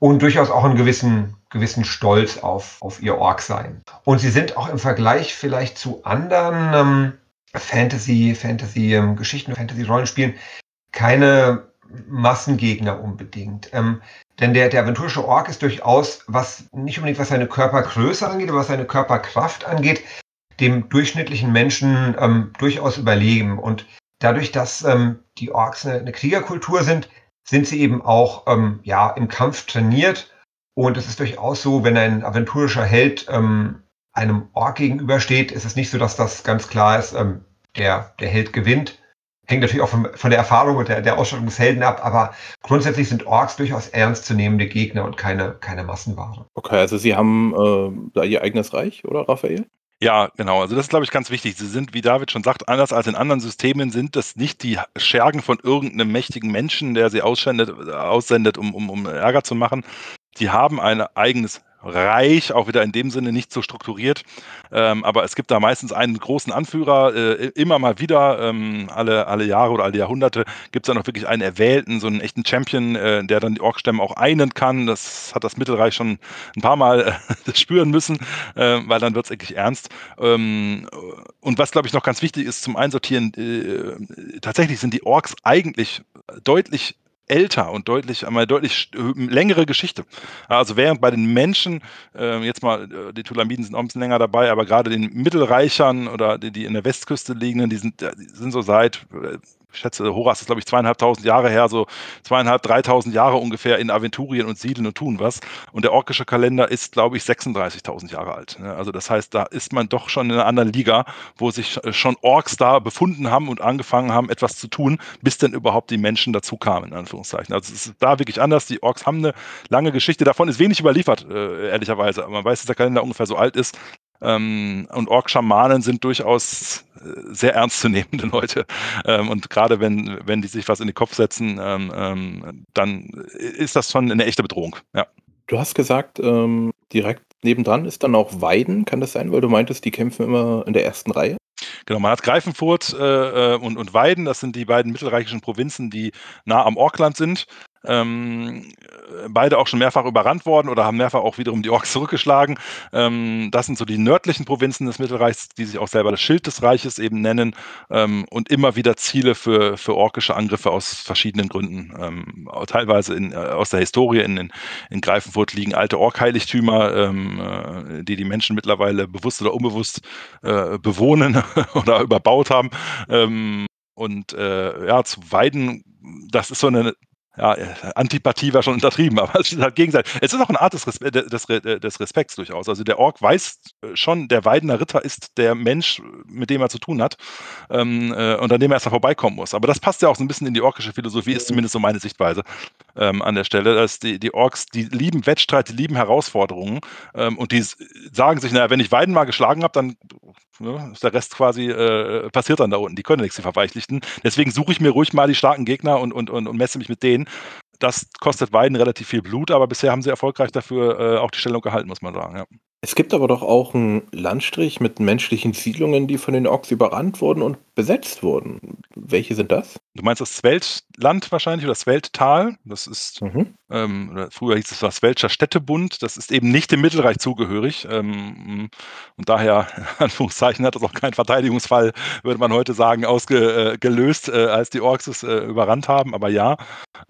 und durchaus auch einen gewissen, gewissen Stolz auf, auf ihr Ork-Sein. Und sie sind auch im Vergleich vielleicht zu anderen ähm, Fantasy, Fantasy ähm, Geschichten, Fantasy Rollenspielen keine Massengegner unbedingt. Ähm, denn der, der aventurische Ork ist durchaus, was nicht unbedingt was seine Körpergröße angeht, aber was seine Körperkraft angeht, dem durchschnittlichen Menschen ähm, durchaus überlegen. Und dadurch, dass ähm, die Orks eine, eine, Kriegerkultur sind, sind sie eben auch ähm, ja, im Kampf trainiert. Und es ist durchaus so, wenn ein aventurischer Held ähm, einem Ork gegenübersteht, ist es nicht so, dass das ganz klar ist, ähm, der, der Held gewinnt. Hängt natürlich auch von, von der Erfahrung und der, der Ausstattung des Helden ab, aber grundsätzlich sind Orks durchaus ernstzunehmende Gegner und keine, keine Massenware. Okay, also Sie haben äh, da Ihr eigenes Reich, oder Raphael? Ja, genau. Also das ist, glaube ich, ganz wichtig. Sie sind, wie David schon sagt, anders als in anderen Systemen sind das nicht die Schergen von irgendeinem mächtigen Menschen, der sie aussendet, aussendet um, um, um Ärger zu machen. Die haben ein eigenes reich, auch wieder in dem Sinne nicht so strukturiert. Ähm, aber es gibt da meistens einen großen Anführer, äh, immer mal wieder, ähm, alle, alle Jahre oder alle Jahrhunderte, gibt es dann auch wirklich einen erwählten, so einen echten Champion, äh, der dann die Orkstämme auch einen kann. Das hat das Mittelreich schon ein paar Mal äh, [LAUGHS] spüren müssen, äh, weil dann wird es wirklich ernst. Ähm, und was, glaube ich, noch ganz wichtig ist zum Einsortieren, äh, tatsächlich sind die Orks eigentlich deutlich älter und deutlich, einmal deutlich längere Geschichte. Also während bei den Menschen, äh, jetzt mal, äh, die Tulamiden sind auch ein bisschen länger dabei, aber gerade den Mittelreichern oder die, die in der Westküste liegenden, die sind, die sind so seit äh, schätze, Horas ist, glaube ich, zweieinhalbtausend Jahre her, so zweieinhalb, dreitausend Jahre ungefähr in Aventurien und Siedeln und tun was. Und der orkische Kalender ist, glaube ich, 36.000 Jahre alt. Ne? Also das heißt, da ist man doch schon in einer anderen Liga, wo sich äh, schon Orks da befunden haben und angefangen haben, etwas zu tun, bis denn überhaupt die Menschen dazu kamen, in Anführungszeichen. Also es ist da wirklich anders. Die Orks haben eine lange Geschichte. Davon ist wenig überliefert, äh, ehrlicherweise. Man weiß, dass der Kalender ungefähr so alt ist. Ähm, und Ork-Schamanen sind durchaus äh, sehr ernstzunehmende [LAUGHS] Leute. Ähm, und gerade wenn, wenn die sich was in den Kopf setzen, ähm, ähm, dann ist das schon eine echte Bedrohung. Ja. Du hast gesagt, ähm, direkt nebendran ist dann auch Weiden. Kann das sein? Weil du meintest, die kämpfen immer in der ersten Reihe? Genau, man hat Greifenfurt äh, äh und, und Weiden, das sind die beiden mittelreichischen Provinzen, die nah am Orkland sind ähm, beide auch schon mehrfach überrannt worden oder haben mehrfach auch wiederum die Orks [LAUGHS] zurückgeschlagen. Ähm, das sind so die nördlichen Provinzen des Mittelreichs, die sich auch selber das Schild des Reiches eben nennen ähm, und immer wieder Ziele für, für orkische Angriffe aus verschiedenen Gründen. Ähm, teilweise in, äh, aus der Historie in, in, in Greifenfurt liegen alte Orkheiligtümer, ähm, äh, die die Menschen mittlerweile bewusst oder unbewusst äh, bewohnen [LAUGHS] oder überbaut haben. Ähm, und äh, ja, zu Weiden, das ist so eine ja, Antipathie war schon untertrieben, [LAUGHS] aber es ist halt gegenseitig. Es ist auch eine Art des, Respe des, des, Respekts durchaus. Also der Ork weiß schon, der Weidener Ritter ist der Mensch, mit dem er zu tun hat ähm, äh, und an dem er erst mal vorbeikommen muss. Aber das passt ja auch so ein bisschen in die orkische Philosophie, ist zumindest so meine Sichtweise ähm, an der Stelle, dass die, die Orks, die lieben Wettstreit, die lieben Herausforderungen ähm, und die sagen sich, naja, wenn ich Weiden mal geschlagen habe, dann ne, der Rest quasi äh, passiert dann da unten. Die können nichts, die Verweichlichten. Deswegen suche ich mir ruhig mal die starken Gegner und, und, und, und messe mich mit denen. Das kostet Weiden relativ viel Blut, aber bisher haben sie erfolgreich dafür äh, auch die Stellung gehalten, muss man sagen. Ja. Es gibt aber doch auch einen Landstrich mit menschlichen Siedlungen, die von den Orks überrannt wurden und besetzt wurden. Welche sind das? Du meinst das Sweltland wahrscheinlich oder das Swelttal? Das ist, mhm. ähm, früher hieß es das Weltscher Städtebund. Das ist eben nicht dem Mittelreich zugehörig. Ähm, und daher, [LAUGHS] in Anführungszeichen, hat das auch keinen Verteidigungsfall, würde man heute sagen, ausgelöst, äh, als die Orks es äh, überrannt haben. Aber ja,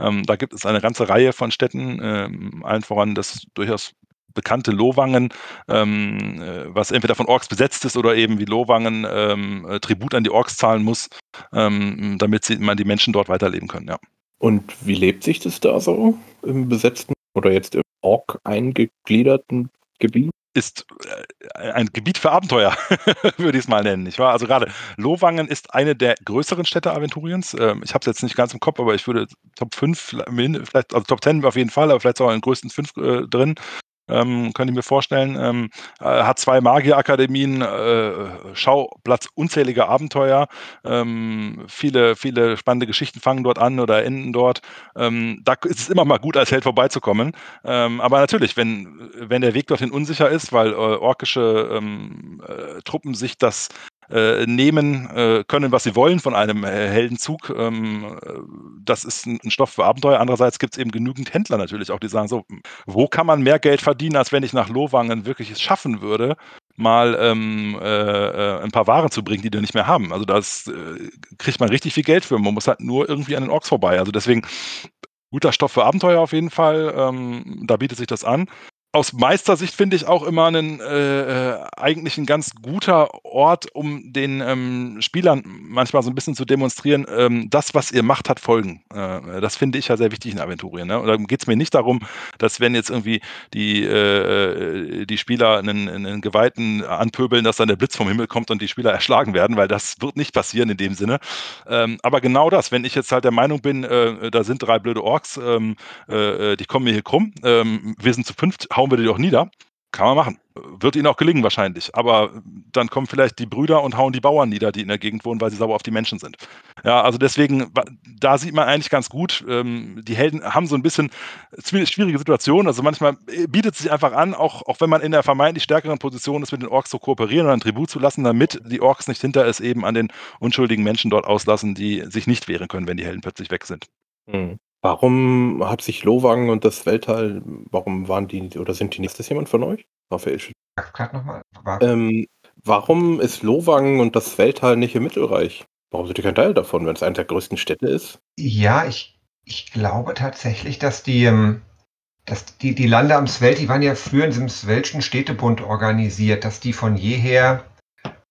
ähm, da gibt es eine ganze Reihe von Städten, ähm, allen voran das durchaus bekannte Lowangen, ähm, äh, was entweder von Orks besetzt ist oder eben wie Lowangen ähm, äh, Tribut an die Orks zahlen muss, ähm, damit sie, man die Menschen dort weiterleben können, ja. Und wie lebt sich das da so im besetzten oder jetzt im Ork eingegliederten Gebiet? ist äh, ein Gebiet für Abenteuer, [LAUGHS] würde ich es mal nennen. Nicht wahr? Also gerade Lowangen ist eine der größeren Städte Aventuriens. Ähm, ich habe es jetzt nicht ganz im Kopf, aber ich würde Top 5, vielleicht, also Top 10 auf jeden Fall, aber vielleicht auch in den größten 5 äh, drin ähm, könnte ich mir vorstellen. Ähm, äh, hat zwei Magierakademien, äh, Schauplatz unzähliger Abenteuer. Ähm, viele, viele spannende Geschichten fangen dort an oder enden dort. Ähm, da ist es immer mal gut, als Held vorbeizukommen. Ähm, aber natürlich, wenn, wenn der Weg dorthin unsicher ist, weil äh, orkische ähm, äh, Truppen sich das äh, nehmen äh, können, was sie wollen von einem äh, Heldenzug. Ähm, äh, das ist ein, ein, Stoff für Abenteuer. Andererseits gibt es eben genügend Händler natürlich auch, die sagen so, wo kann man mehr Geld verdienen, als wenn ich nach Lowangen wirklich es schaffen würde, mal ähm, äh, ein paar Waren zu bringen, die wir nicht mehr haben. Also das kriegt man richtig viel Geld für. Man muss halt nur irgendwie an den Orks vorbei. Also deswegen guter Stoff für Abenteuer auf jeden Fall. Ähm, da bietet sich das an aus Meistersicht finde ich auch immer einen, äh, äh, eigentlich ein ganz guter Ort, um den ähm, Spielern manchmal so ein bisschen zu demonstrieren, ähm, das, was ihr macht, hat Folgen. Äh, das finde ich ja sehr wichtig in Aventurien. Ne? Und da geht es mir nicht darum, dass wenn jetzt irgendwie die, äh, die Spieler einen, einen Geweihten anpöbeln, dass dann der Blitz vom Himmel kommt und die Spieler erschlagen werden, weil das wird nicht passieren in dem Sinne. Ähm, aber genau das, wenn ich jetzt halt der Meinung bin, äh, da sind drei blöde Orks, ähm, äh, die kommen mir hier krumm, ähm, wir sind zu fünft, hauen wir die doch nieder. Kann man machen. Wird ihnen auch gelingen wahrscheinlich. Aber dann kommen vielleicht die Brüder und hauen die Bauern nieder, die in der Gegend wohnen, weil sie sauer auf die Menschen sind. Ja, also deswegen, da sieht man eigentlich ganz gut, ähm, die Helden haben so ein bisschen schwierige Situationen. Also manchmal äh, bietet es sich einfach an, auch, auch wenn man in der vermeintlich stärkeren Position ist, mit den Orks zu kooperieren und ein Tribut zu lassen, damit die Orks nicht hinter es eben an den unschuldigen Menschen dort auslassen, die sich nicht wehren können, wenn die Helden plötzlich weg sind. Mhm. Warum hat sich Lowangen und das Weltall, warum waren die oder sind die nicht? Ist das jemand von euch? Raphael. Gerade nochmal. Ähm, warum ist Lowangen und das Weltall nicht im Mittelreich? Warum sind die kein Teil davon, wenn es eine der größten Städte ist? Ja, ich, ich glaube tatsächlich, dass die, ähm, dass die, die Lande am Sveld, die waren ja früher in diesem Swelschen Städtebund organisiert, dass die von jeher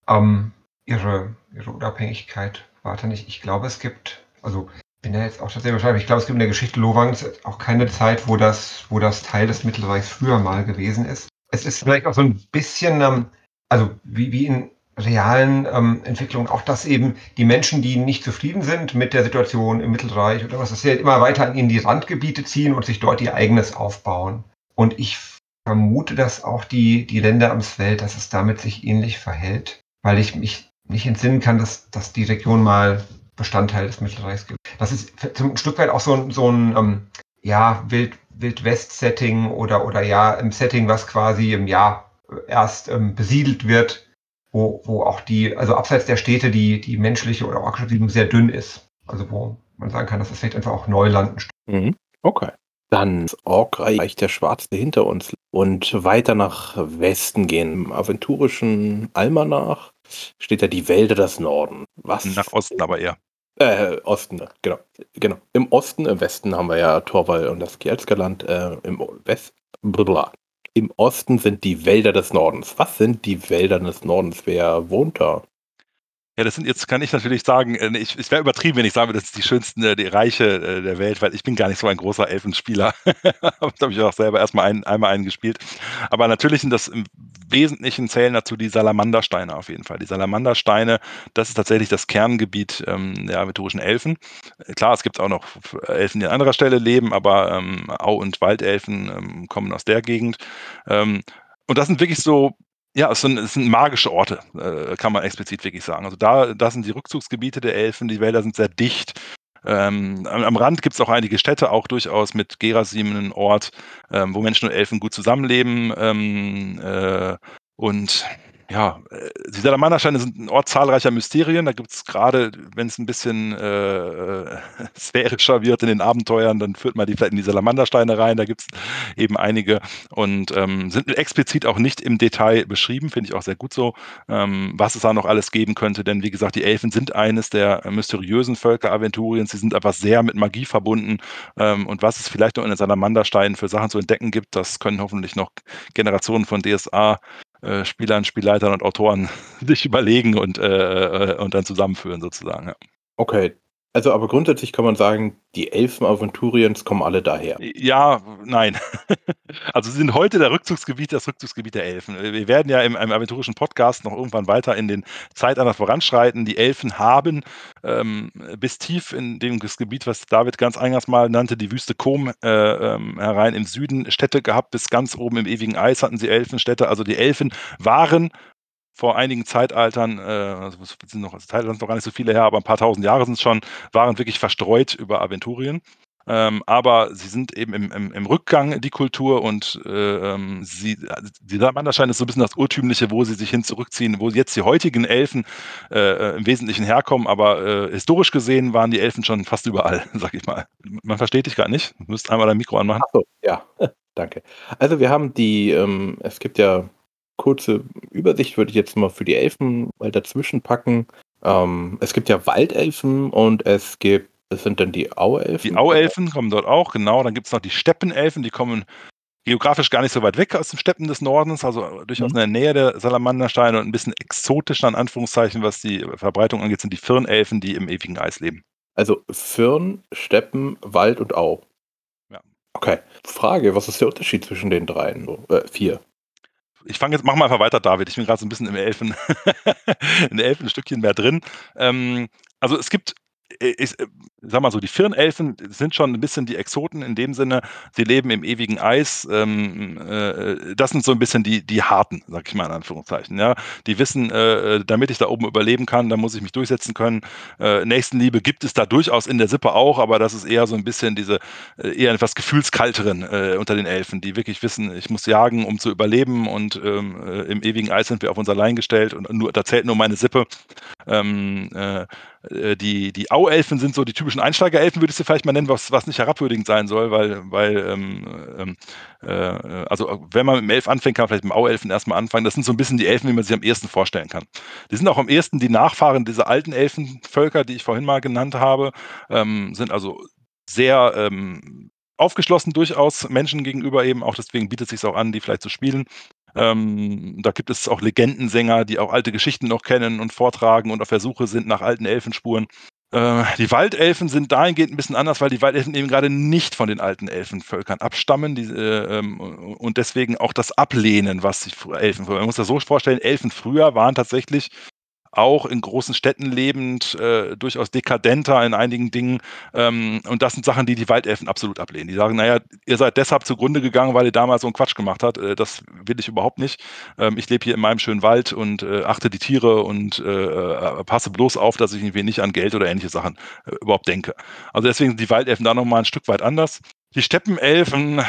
ähm, ihre, ihre Unabhängigkeit warten. Ich, ich glaube, es gibt, also bin ja jetzt auch tatsächlich wahrscheinlich, ich glaube, es gibt in der Geschichte Lowangs auch keine Zeit, wo das, wo das Teil des Mittelreichs früher mal gewesen ist. Es ist vielleicht auch so ein bisschen, ähm, also wie, wie in realen ähm, Entwicklungen, auch dass eben die Menschen, die nicht zufrieden sind mit der Situation im Mittelreich oder was, dass sie halt immer weiter in die Randgebiete ziehen und sich dort ihr eigenes aufbauen. Und ich vermute, dass auch die, die Länder am Sveld, dass es damit sich ähnlich verhält, weil ich mich nicht entsinnen kann, dass, dass die Region mal Bestandteil des Mittelreichs gibt. Das ist ein Stück weit auch so, ein, so ein ähm, ja, Wild, Wild-West-Setting oder, oder ja, im Setting, was quasi im Jahr erst ähm, besiedelt wird, wo, wo auch die, also abseits der Städte, die, die menschliche oder orkische Siedlung sehr dünn ist. Also wo man sagen kann, dass das vielleicht einfach auch Neuland mhm. Okay. Dann das Orkreich der Schwarze hinter uns und weiter nach Westen gehen. Im aventurischen Almanach steht ja die Wälder des Norden. Was? Nach Osten aber eher. Äh, Osten, genau. genau. Im Osten, im Westen haben wir ja Torwall und das Kielsker-Land. Äh, Im West, blablabla. Im Osten sind die Wälder des Nordens. Was sind die Wälder des Nordens? Wer wohnt da? Ja, das sind jetzt, kann ich natürlich sagen, äh, ich, es wäre übertrieben, wenn ich sage, das ist die schönste, äh, die Reiche äh, der Welt, weil ich bin gar nicht so ein großer Elfenspieler. [LAUGHS] da habe ich auch selber erstmal ein, einmal einen gespielt. Aber natürlich sind das im Wesentlichen zählen dazu die Salamandersteine auf jeden Fall. Die Salamandersteine, das ist tatsächlich das Kerngebiet ähm, der aventurischen Elfen. Klar, es gibt auch noch Elfen, die an anderer Stelle leben, aber ähm, Au- und Waldelfen ähm, kommen aus der Gegend. Ähm, und das sind wirklich so ja, es sind, es sind magische Orte, äh, kann man explizit wirklich sagen. Also da, da sind die Rückzugsgebiete der Elfen, die Wälder sind sehr dicht. Ähm, am, am, Rand gibt es auch einige Städte, auch durchaus mit Gerasim einen Ort, ähm, wo Menschen und Elfen gut zusammenleben. Ähm, äh, und ja, äh, die Salamandersteine sind ein Ort zahlreicher Mysterien. Da gibt es gerade, wenn es ein bisschen äh, [LAUGHS] sphärischer wird in den Abenteuern, dann führt man die vielleicht in die Salamandersteine rein. Da gibt es eben einige und ähm, sind explizit auch nicht im Detail beschrieben, finde ich auch sehr gut so, ähm, was es da noch alles geben könnte. Denn wie gesagt, die Elfen sind eines der mysteriösen Völker Aventuriens. Sie sind aber sehr mit Magie verbunden. Ähm, und was es vielleicht noch in den Salamandersteinen für Sachen zu entdecken gibt, das können hoffentlich noch Generationen von DSA äh, Spielern, Spielleitern und Autoren [LAUGHS] sich überlegen und, äh, äh, und dann zusammenführen sozusagen. Ja. Okay, also, aber grundsätzlich kann man sagen, die Elfen Aventuriens kommen alle daher. Ja, nein. [LAUGHS] Also, sie sind heute der Rückzugsgebiet das Rückzugsgebiet der Elfen. Wir werden ja im einem aventurischen Podcast noch irgendwann weiter in den Zeitalter voranschreiten. Die Elfen haben ähm, bis tief in dem Gebiet, was David ganz eingangs mal nannte, die Wüste Kom äh, ähm, herein im Süden Städte gehabt. Bis ganz oben im ewigen Eis hatten sie Elfenstädte. Also, die Elfen waren vor einigen Zeitaltern, äh, also sind noch, Zeitaltern noch gar nicht so viele her, aber ein paar tausend Jahre sind es schon, waren wirklich verstreut über Aventurien. Ähm, aber sie sind eben im, im, im, Rückgang, die Kultur, und äh, ähm, sie, die Manderschein ist so ein bisschen das Urtümliche, wo sie sich hin zurückziehen, wo jetzt die heutigen Elfen äh, äh, im Wesentlichen herkommen, aber äh, historisch gesehen waren die Elfen schon fast überall, [LAUGHS] sag ich mal. Man versteht dich gar nicht. Du müsst einmal dein Mikro anmachen. Achso, ja, [LAUGHS] danke. Also wir haben die, ähm, es gibt ja kurze Übersicht würde ich jetzt mal für die Elfen mal dazwischen packen. Ähm, es gibt ja Waldelfen und es gibt, das sind dann die Auelfen. Die Auelfen kommen dort auch, genau. Dann gibt es noch die Steppenelfen, die kommen geografisch gar nicht so weit weg aus den Steppen des Nordens, also durchaus mhm. in der Nähe der Salamandersteine und ein bisschen exotisch, in Anführungszeichen, was die Verbreitung angeht, sind die Firnelfen, die im ewigen Eis leben. Also Firn, Steppen, Wald und Au. Ja. Okay. Frage, was ist der Unterschied zwischen den dreien? Äh, vier ich fange jetzt, mach mal einfach weiter, David. Ich bin gerade so ein bisschen im Elfen, [LAUGHS] in Elfenstückchen mehr drin. Ähm, also es gibt ich, äh, sag mal so, die Firnelfen sind schon ein bisschen die Exoten in dem Sinne, sie leben im ewigen Eis. Ähm, äh, das sind so ein bisschen die, die Harten, sag ich mal in Anführungszeichen. Ja? Die wissen, äh, damit ich da oben überleben kann, da muss ich mich durchsetzen können. Äh, Nächstenliebe gibt es da durchaus in der Sippe auch, aber das ist eher so ein bisschen diese, äh, eher etwas gefühlskalteren unter den Elfen, die wirklich wissen, ich muss jagen, um zu überleben und ähm, im ewigen Eis sind wir auf uns allein gestellt und nur, da zählt nur meine Sippe. Ähm, äh, die, die Auelfen sind so die typischen Einsteigerelfen, würde ich sie vielleicht mal nennen, was, was nicht herabwürdigend sein soll, weil, weil ähm, ähm, äh, also wenn man mit dem Elf anfängt, kann man vielleicht mit dem Auelfen erstmal anfangen. Das sind so ein bisschen die Elfen, wie man sich am ehesten vorstellen kann. Die sind auch am ehesten die Nachfahren dieser alten Elfenvölker, die ich vorhin mal genannt habe, ähm, sind also sehr ähm, aufgeschlossen durchaus Menschen gegenüber eben, auch deswegen bietet es sich auch an, die vielleicht zu spielen. Ähm, da gibt es auch Legendensänger, die auch alte Geschichten noch kennen und vortragen und auf der Suche sind nach alten Elfenspuren. Äh, die Waldelfen sind dahingehend ein bisschen anders, weil die Waldelfen eben gerade nicht von den alten Elfenvölkern abstammen die, äh, ähm, und deswegen auch das ablehnen, was die Elfen. Man muss das so vorstellen, Elfen früher waren tatsächlich auch in großen Städten lebend, äh, durchaus dekadenter in einigen Dingen. Ähm, und das sind Sachen, die die Waldelfen absolut ablehnen. Die sagen, naja, ihr seid deshalb zugrunde gegangen, weil ihr damals so einen Quatsch gemacht habt. Äh, das will ich überhaupt nicht. Ähm, ich lebe hier in meinem schönen Wald und äh, achte die Tiere und äh, äh, passe bloß auf, dass ich irgendwie nicht an Geld oder ähnliche Sachen äh, überhaupt denke. Also deswegen sind die Waldelfen da nochmal ein Stück weit anders. Die Steppenelfen,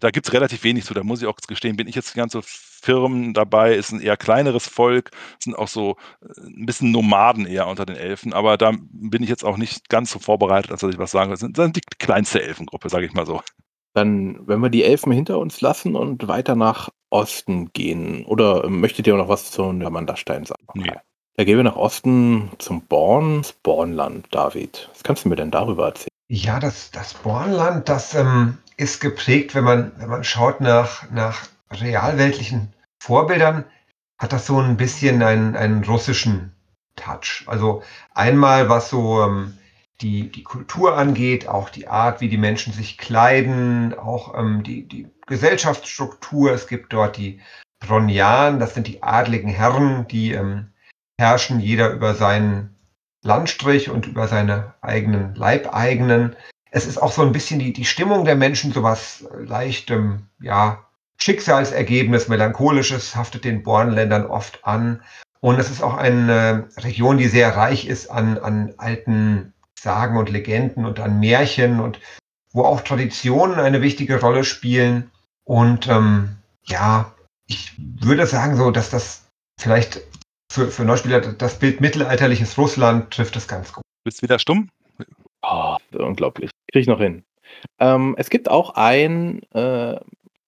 da gibt es relativ wenig zu. Da muss ich auch gestehen, bin ich jetzt ganz so Firmen dabei, ist ein eher kleineres Volk, sind auch so äh, ein bisschen Nomaden eher unter den Elfen, aber da bin ich jetzt auch nicht ganz so vorbereitet, als dass ich was sagen will. Das sind die kleinste Elfengruppe, sage ich mal so. Dann, wenn wir die Elfen hinter uns lassen und weiter nach Osten gehen, oder möchtet ihr noch was zu Amandastein sagen? Nee. Da gehen wir nach Osten zum Born, Bornland, David. Was kannst du mir denn darüber erzählen? Ja, das, das Bornland, das ähm, ist geprägt, wenn man, wenn man schaut nach, nach realweltlichen Vorbildern hat das so ein bisschen einen, einen russischen Touch. Also einmal, was so ähm, die, die Kultur angeht, auch die Art, wie die Menschen sich kleiden, auch ähm, die, die Gesellschaftsstruktur. Es gibt dort die Bronjan, das sind die adligen Herren, die ähm, herrschen jeder über seinen Landstrich und über seine eigenen Leibeigenen. Es ist auch so ein bisschen die, die Stimmung der Menschen, sowas leichtem, ja, Schicksalsergebnis, melancholisches haftet den Bornländern oft an. Und es ist auch eine Region, die sehr reich ist an, an alten Sagen und Legenden und an Märchen und wo auch Traditionen eine wichtige Rolle spielen. Und ähm, ja, ich würde sagen so, dass das vielleicht für, für Neuspieler das Bild mittelalterliches Russland trifft es ganz gut. Bist wieder stumm? Oh, unglaublich. Kriege ich noch hin. Ähm, es gibt auch ein, äh,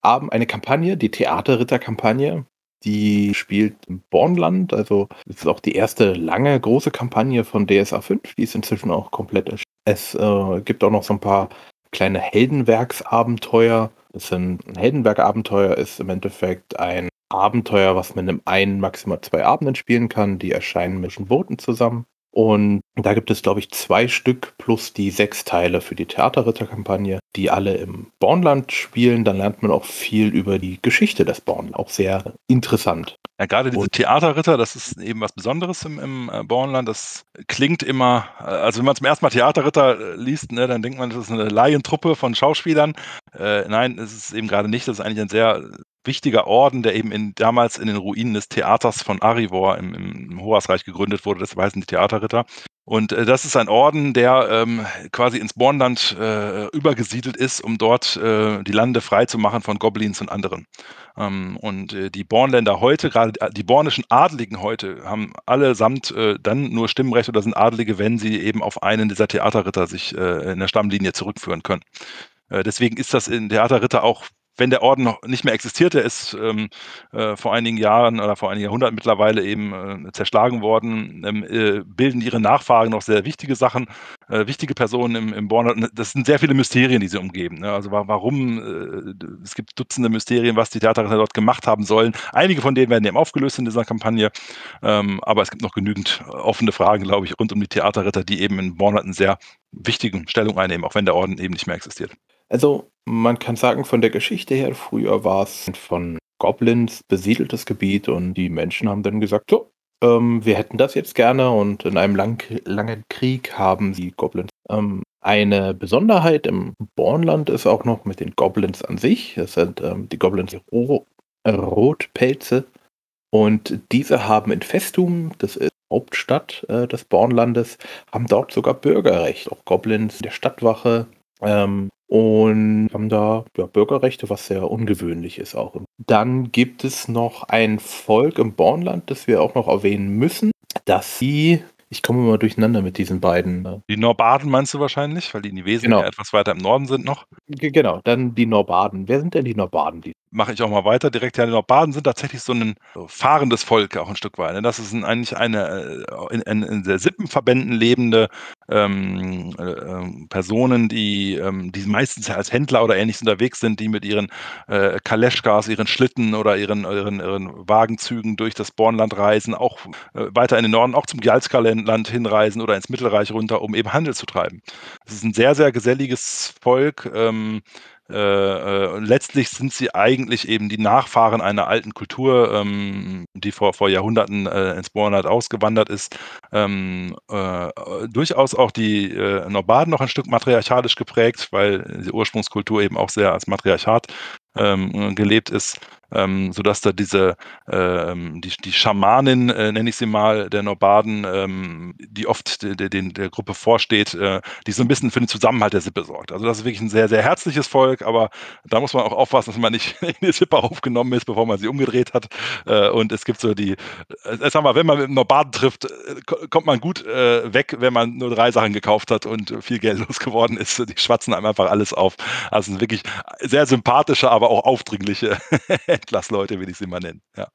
eine Kampagne, die Theaterritter-Kampagne. Die spielt im Bornland. Also, es ist auch die erste lange große Kampagne von DSA 5. Die ist inzwischen auch komplett erschienen. Es äh, gibt auch noch so ein paar kleine Heldenwerksabenteuer. Das sind, ein Heldenberg-Abenteuer ist im Endeffekt ein Abenteuer, was man in einem, maximal zwei Abenden spielen kann. Die erscheinen mit den Booten zusammen. Und da gibt es, glaube ich, zwei Stück plus die sechs Teile für die Theaterritterkampagne, die alle im Bornland spielen. Dann lernt man auch viel über die Geschichte des Bornland. Auch sehr interessant. Ja, gerade diese Theaterritter, das ist eben was Besonderes im, im äh, Bornland. Das klingt immer, äh, also wenn man zum ersten Mal Theaterritter äh, liest, ne, dann denkt man, das ist eine Laientruppe von Schauspielern. Äh, nein, es ist eben gerade nicht. Das ist eigentlich ein sehr wichtiger Orden, der eben in, damals in den Ruinen des Theaters von Arivor im, im Hoasreich gegründet wurde. Das heißen die Theaterritter. Und äh, das ist ein Orden, der ähm, quasi ins Bornland äh, übergesiedelt ist, um dort äh, die Lande frei zu machen von Goblins und anderen. Ähm, und äh, die Bornländer heute, gerade äh, die bornischen Adligen heute, haben allesamt äh, dann nur Stimmrecht oder sind Adlige, wenn sie eben auf einen dieser Theaterritter sich in der Stammlinie zurückführen können. Deswegen ist das in Theaterritter auch wenn der Orden noch nicht mehr existiert, der ist ähm, äh, vor einigen Jahren oder vor einigen Jahrhunderten mittlerweile eben äh, zerschlagen worden, ähm, äh, bilden ihre Nachfahren noch sehr wichtige Sachen, äh, wichtige Personen im, im Born. Das sind sehr viele Mysterien, die sie umgeben. Ne? Also warum, äh, es gibt Dutzende Mysterien, was die Theaterritter dort gemacht haben sollen. Einige von denen werden eben aufgelöst in dieser Kampagne, ähm, aber es gibt noch genügend offene Fragen, glaube ich, rund um die Theaterritter, die eben in Born eine sehr wichtige Stellung einnehmen, auch wenn der Orden eben nicht mehr existiert. Also man kann sagen, von der Geschichte her, früher war es von Goblins besiedeltes Gebiet und die Menschen haben dann gesagt, so, ähm, wir hätten das jetzt gerne und in einem lang, langen Krieg haben die Goblins. Ähm, eine Besonderheit im Bornland ist auch noch mit den Goblins an sich. Das sind ähm, die Goblins Ro Rotpelze und diese haben in Festum, das ist Hauptstadt äh, des Bornlandes, haben dort sogar Bürgerrecht. Auch Goblins der Stadtwache ähm, und haben da ja, Bürgerrechte, was sehr ungewöhnlich ist auch. Dann gibt es noch ein Volk im Bornland, das wir auch noch erwähnen müssen, dass sie ich komme mal durcheinander mit diesen beiden. Äh die Norbaden meinst du wahrscheinlich, weil die Nivesen genau. ja etwas weiter im Norden sind noch? Genau, dann die Norbaden. Wer sind denn die Norbaden? Die Mache ich auch mal weiter direkt. Ja, die Norbaden sind tatsächlich so ein fahrendes Volk auch ein Stück weit. Ne? Das ist eigentlich eine äh, in, in, in der Sippenverbänden lebende ähm, äh, ähm, Personen, die, ähm, die meistens als Händler oder ähnliches unterwegs sind, die mit ihren äh, Kaleschkas, ihren Schlitten oder ihren, ihren, ihren Wagenzügen durch das Bornland reisen, auch äh, weiter in den Norden, auch zum Gjalskarland hinreisen oder ins Mittelreich runter, um eben Handel zu treiben. Es ist ein sehr, sehr geselliges Volk. Ähm, äh, äh, letztlich sind sie eigentlich eben die Nachfahren einer alten Kultur, ähm, die vor, vor Jahrhunderten äh, ins Bornland ausgewandert ist. Ähm, äh, durchaus auch die äh, Norbaden noch ein Stück matriarchalisch geprägt, weil die Ursprungskultur eben auch sehr als Matriarchat ähm, gelebt ist ähm, sodass da diese, ähm, die, die Schamanin, äh, nenne ich sie mal, der Nobaden, ähm, die oft de, de, de, der Gruppe vorsteht, äh, die so ein bisschen für den Zusammenhalt der Sippe sorgt. Also das ist wirklich ein sehr, sehr herzliches Volk, aber da muss man auch aufpassen, dass man nicht [LAUGHS] in die Sippe aufgenommen ist, bevor man sie umgedreht hat. Äh, und es gibt so die, äh, sag mal, wenn man mit einem Nobaden trifft, äh, kommt man gut äh, weg, wenn man nur drei Sachen gekauft hat und viel Geld [LAUGHS] losgeworden ist. Die schwatzen einem einfach alles auf. Also wirklich sehr sympathische, aber auch aufdringliche [LAUGHS] Entlassleute, will ich sie mal nennen. Ja.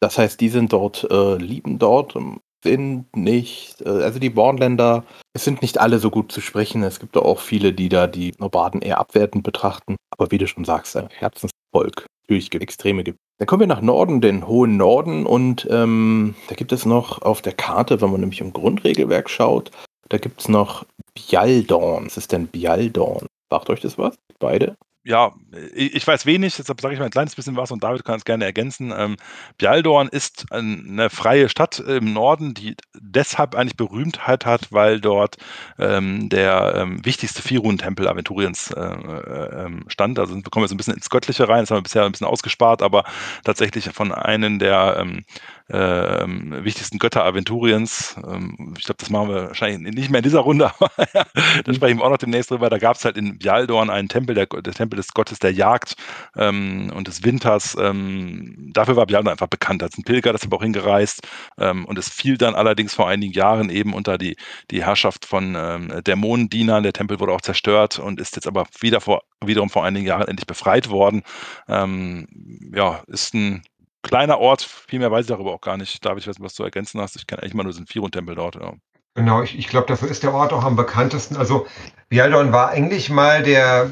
Das heißt, die sind dort, äh, lieben dort, ähm, sind nicht, äh, also die Bornländer, es sind nicht alle so gut zu sprechen. Es gibt auch viele, die da die Nobaden eher abwertend betrachten. Aber wie du schon sagst, ein Herzensvolk. Natürlich gibt extreme gibt. Dann kommen wir nach Norden, den hohen Norden, und ähm, da gibt es noch auf der Karte, wenn man nämlich im Grundregelwerk schaut, da gibt es noch Bialdorn. Was ist denn Bialdorn? Sagt euch das was? Beide? Ja, ich weiß wenig, deshalb sage ich mal ein kleines bisschen was und David kann es gerne ergänzen. Ähm, Bialdorn ist eine freie Stadt im Norden, die deshalb eigentlich Berühmtheit hat, weil dort ähm, der ähm, wichtigste Firun-Tempel Aventuriens äh, äh, ähm, stand. Also wir kommen jetzt ein bisschen ins Göttliche rein, das haben wir bisher ein bisschen ausgespart, aber tatsächlich von einem der ähm, äh, wichtigsten Götter Aventuriens. Ähm, ich glaube, das machen wir wahrscheinlich nicht mehr in dieser Runde, [LAUGHS] aber ja, da sprechen wir auch noch demnächst drüber. Da gab es halt in Bialdorn einen Tempel, der, der, Tempel des Gottes der Jagd ähm, und des Winters. Ähm, dafür war Bialdorn einfach bekannt als ein Pilger, das ist aber auch hingereist. Ähm, und es fiel dann allerdings vor einigen Jahren eben unter die, die Herrschaft von ähm, Dämonendienern. Der Tempel wurde auch zerstört und ist jetzt aber wieder vor, wiederum vor einigen Jahren endlich befreit worden. Ähm, ja, ist ein kleiner Ort, viel mehr weiß ich darüber auch gar nicht. David, ich weiß was du ergänzen hast. Ich kenne eigentlich mal nur den Firun-Tempel dort. Ja. Genau, ich, ich glaube, dafür ist der Ort auch am bekanntesten. Also Bialdorn war eigentlich mal der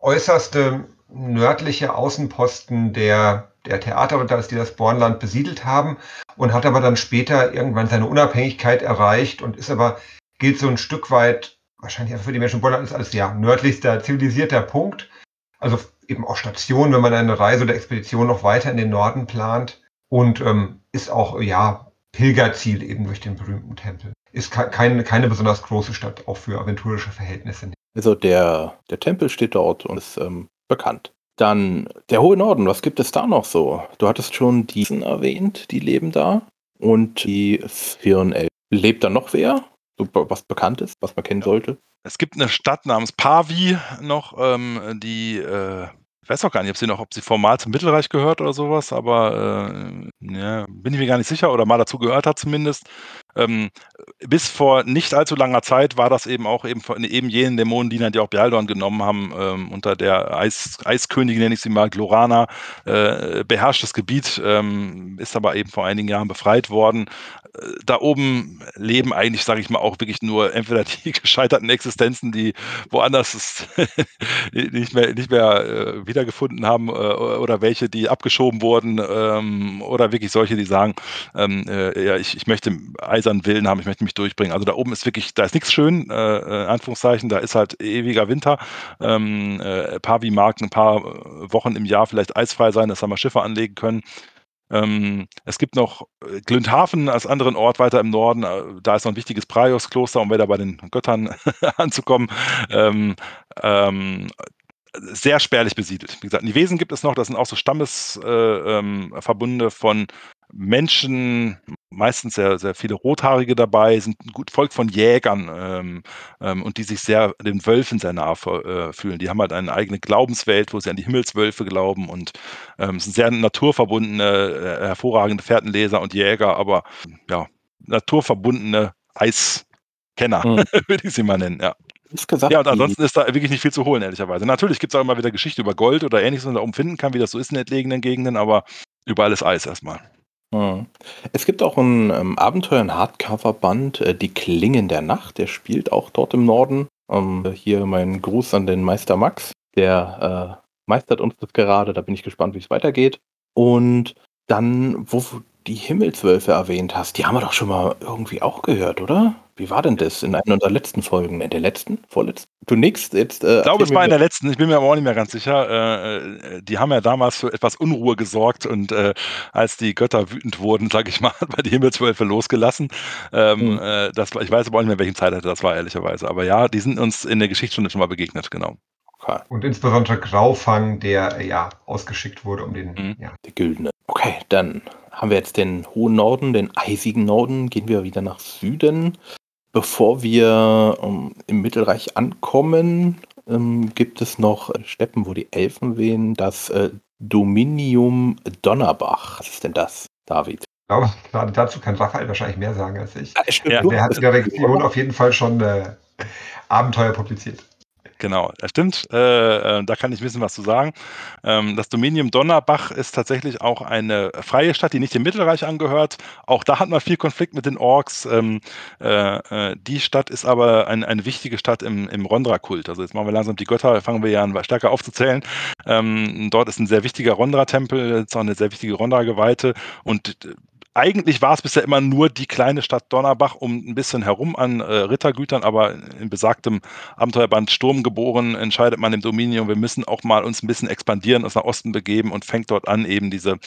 äußerste nördliche Außenposten der, der Theater, die das Bornland besiedelt haben und hat aber dann später irgendwann seine Unabhängigkeit erreicht und ist aber, gilt so ein Stück weit, wahrscheinlich für die Menschen Bornland als ja, nördlichster zivilisierter Punkt. Also eben auch Station, wenn man eine Reise oder Expedition noch weiter in den Norden plant und ähm, ist auch, ja, Pilgerziel eben durch den berühmten Tempel. Ist keine, keine besonders große Stadt, auch für aventurische Verhältnisse. Also der, der Tempel steht dort und ist ähm, bekannt. Dann der hohe Norden, was gibt es da noch so? Du hattest schon diesen erwähnt, die leben da. Und die Sphären Lebt da noch wer? So, was bekannt ist, was man kennen sollte? Es gibt eine Stadt namens Pavi noch, ähm, die äh, weiß auch gar nicht, ob sie noch, ob sie formal zum Mittelreich gehört oder sowas, aber äh, ja, bin ich mir gar nicht sicher oder mal dazu gehört hat zumindest. Ähm, bis vor nicht allzu langer Zeit war das eben auch eben, von, eben jenen Dämonendiener, die auch Bialdorn genommen haben, ähm, unter der Eis, Eiskönigin, nenne ich sie mal, Glorana, äh, beherrschtes Gebiet, ähm, ist aber eben vor einigen Jahren befreit worden. Äh, da oben leben eigentlich, sage ich mal, auch wirklich nur entweder die [LAUGHS] gescheiterten Existenzen, die woanders [LAUGHS] nicht mehr, nicht mehr äh, wiedergefunden haben, äh, oder welche, die abgeschoben wurden, ähm, oder wirklich solche, die sagen, ähm, äh, ja, ich, ich möchte eisernen Willen haben, ich möchte mich durchbringen. Also da oben ist wirklich, da ist nichts schön, äh, äh Anführungszeichen, da ist halt ewiger Winter. Ähm, äh, Pavi mag ein paar Wochen im Jahr vielleicht eisfrei sein, dass da mal Schiffe anlegen können. Ähm, es gibt noch äh, Glündhafen als anderen Ort weiter im Norden. Äh, da ist noch ein wichtiges Praios-Kloster, um wieder bei den Göttern [LAUGHS] anzukommen. Ähm, ähm, sehr spärlich besiedelt. Wie gesagt, in Wesen gibt es noch, das sind auch so Stammesverbunde äh, von Menschen, meistens sehr, sehr viele Rothaarige dabei, sind ein gut Volk von Jägern ähm, ähm, und die sich sehr den Wölfen sehr nah äh, fühlen. Die haben halt eine eigene Glaubenswelt, wo sie an die Himmelswölfe glauben und ähm, sind sehr naturverbundene, äh, hervorragende Fährtenleser und Jäger, aber ja, naturverbundene Eiskenner, mhm. [LAUGHS] würde ich sie mal nennen, ja. Gesagt, ja, und ansonsten ist da wirklich nicht viel zu holen, ehrlicherweise. Natürlich gibt es auch immer wieder Geschichte über Gold oder ähnliches, was man da oben finden kann, wie das so ist in entlegenen Gegenden, aber überall ist Eis erstmal. Mhm. Es gibt auch ein ähm, Abenteuer, ein Hardcover-Band, äh, Die Klingen der Nacht. Der spielt auch dort im Norden. Ähm, hier mein Gruß an den Meister Max. Der äh, meistert uns das gerade. Da bin ich gespannt, wie es weitergeht. Und dann, wo du die Himmelswölfe erwähnt hast, die haben wir doch schon mal irgendwie auch gehört, oder? Wie war denn das in einer der letzten Folgen? In der letzten? Vorletzten? Du nix jetzt. Äh, ich glaube, es war in der letzten. Ich bin mir aber auch nicht mehr ganz sicher. Äh, äh, die haben ja damals für etwas Unruhe gesorgt und äh, als die Götter wütend wurden, sage ich mal, [LAUGHS] hat man die Himmelswölfe losgelassen. Ähm, mhm. das, ich weiß aber auch nicht mehr, welchen Zeitalter das war, ehrlicherweise. Aber ja, die sind uns in der Geschichtsstunde schon mal begegnet, genau. Okay. Und insbesondere Graufang, der ja ausgeschickt wurde, um den. Mhm. Ja. Der Güldene. Okay, dann haben wir jetzt den hohen Norden, den eisigen Norden. Gehen wir wieder nach Süden. Bevor wir ähm, im Mittelreich ankommen, ähm, gibt es noch Steppen, wo die Elfen wehen. Das äh, Dominium Donnerbach. Was ist denn das, David? Ich glaube, gerade dazu kann Raphael wahrscheinlich mehr sagen als ich. Ja, der hat in der Region auf jeden Fall schon äh, Abenteuer publiziert. Genau, das stimmt. Äh, äh, da kann ich wissen, was zu sagen. Ähm, das Dominium Donnerbach ist tatsächlich auch eine freie Stadt, die nicht dem Mittelreich angehört. Auch da hat man viel Konflikt mit den Orks. Ähm, äh, äh, die Stadt ist aber ein, eine wichtige Stadt im, im Rondra-Kult. Also jetzt machen wir langsam die Götter, fangen wir ja an, stärker aufzuzählen. Ähm, dort ist ein sehr wichtiger Rondra-Tempel, ist auch eine sehr wichtige Rondra-Geweihte und eigentlich war es bisher immer nur die kleine Stadt Donnerbach um ein bisschen herum an äh, Rittergütern, aber in besagtem Abenteuerband Sturm geboren entscheidet man im Dominion, wir müssen auch mal uns ein bisschen expandieren, uns nach Osten begeben und fängt dort an, eben diese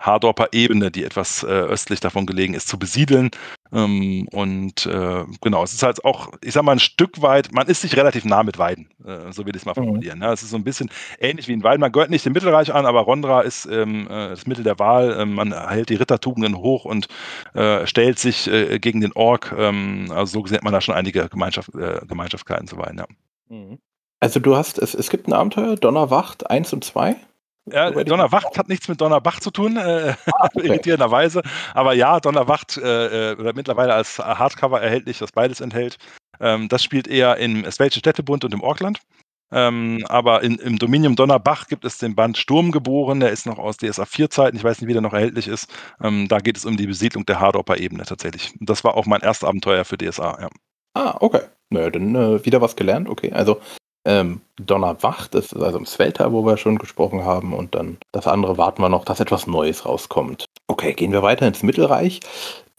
Hardorper Ebene, die etwas äh, östlich davon gelegen ist, zu besiedeln. Ähm, und äh, genau, es ist halt auch, ich sag mal, ein Stück weit, man ist sich relativ nah mit Weiden, äh, so will ich es mal Mhm. formulieren. Ne? Es ist so ein bisschen ähnlich wie in Weiden. Man gehört nicht dem Mittelreich an, aber Rondra ist ähm, äh, das Mittel der Wahl. Ähm, man hält die Rittertugenden hoch und äh, stellt sich äh, gegen den Ork. Ähm, also so gesehen hat man da schon einige Gemeinschaft, Gemeinschaftskeiten zu Weiden. Ja. Mhm. Also du hast, es, es gibt ein Abenteuer, Donnerwacht 1 und 2. Ja, Donnerwacht hat nichts mit Donnerbach zu tun, äh, okay. irritierenderweise. Aber ja, Donnerwacht äh, äh, mittlerweile als Hardcover erhältlich, das beides enthält. Ähm, das spielt eher im Eswelschen Städtebund und im Orkland. Ähm, aber in, im Dominium Donnerbach gibt es den Band Sturmgeboren, der ist noch aus DSA 4-Zeiten, ich weiß nicht, wie der noch erhältlich ist. Ähm, da geht es um die Besiedlung der Hardopper-Ebene tatsächlich. Und das war auch mein erstes Abenteuer für DSA, ja. Ah, okay. Naja, dann äh, wieder was gelernt, okay. Also ähm, Donnerwacht, das ist also im Svelta, wo wir schon gesprochen haben, und dann das andere warten wir noch, dass etwas Neues rauskommt. Okay, gehen wir weiter ins Mittelreich.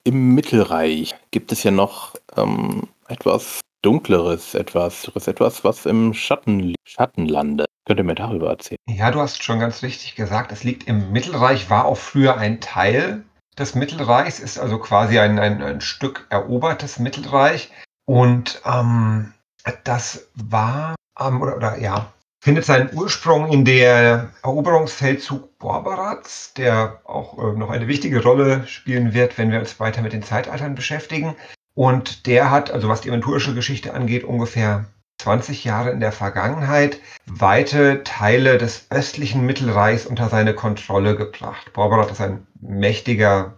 Im Mittelreich gibt es ja noch ähm, etwas Dunkleres, etwas, etwas, was im Schatten, Schatten landet. Könnt ihr mir darüber erzählen? Ja, du hast schon ganz richtig gesagt, es liegt im Mittelreich, war auch früher ein Teil des Mittelreichs, ist also quasi ein, ein, ein Stück erobertes Mittelreich. Und ähm, das war, ähm, oder, oder ja, findet seinen Ursprung in der Eroberungsfeldzug Borberats, der auch äh, noch eine wichtige Rolle spielen wird, wenn wir uns weiter mit den Zeitaltern beschäftigen. Und der hat, also was die aventurische Geschichte angeht, ungefähr 20 Jahre in der Vergangenheit weite Teile des östlichen Mittelreichs unter seine Kontrolle gebracht. Borberat ist ein mächtiger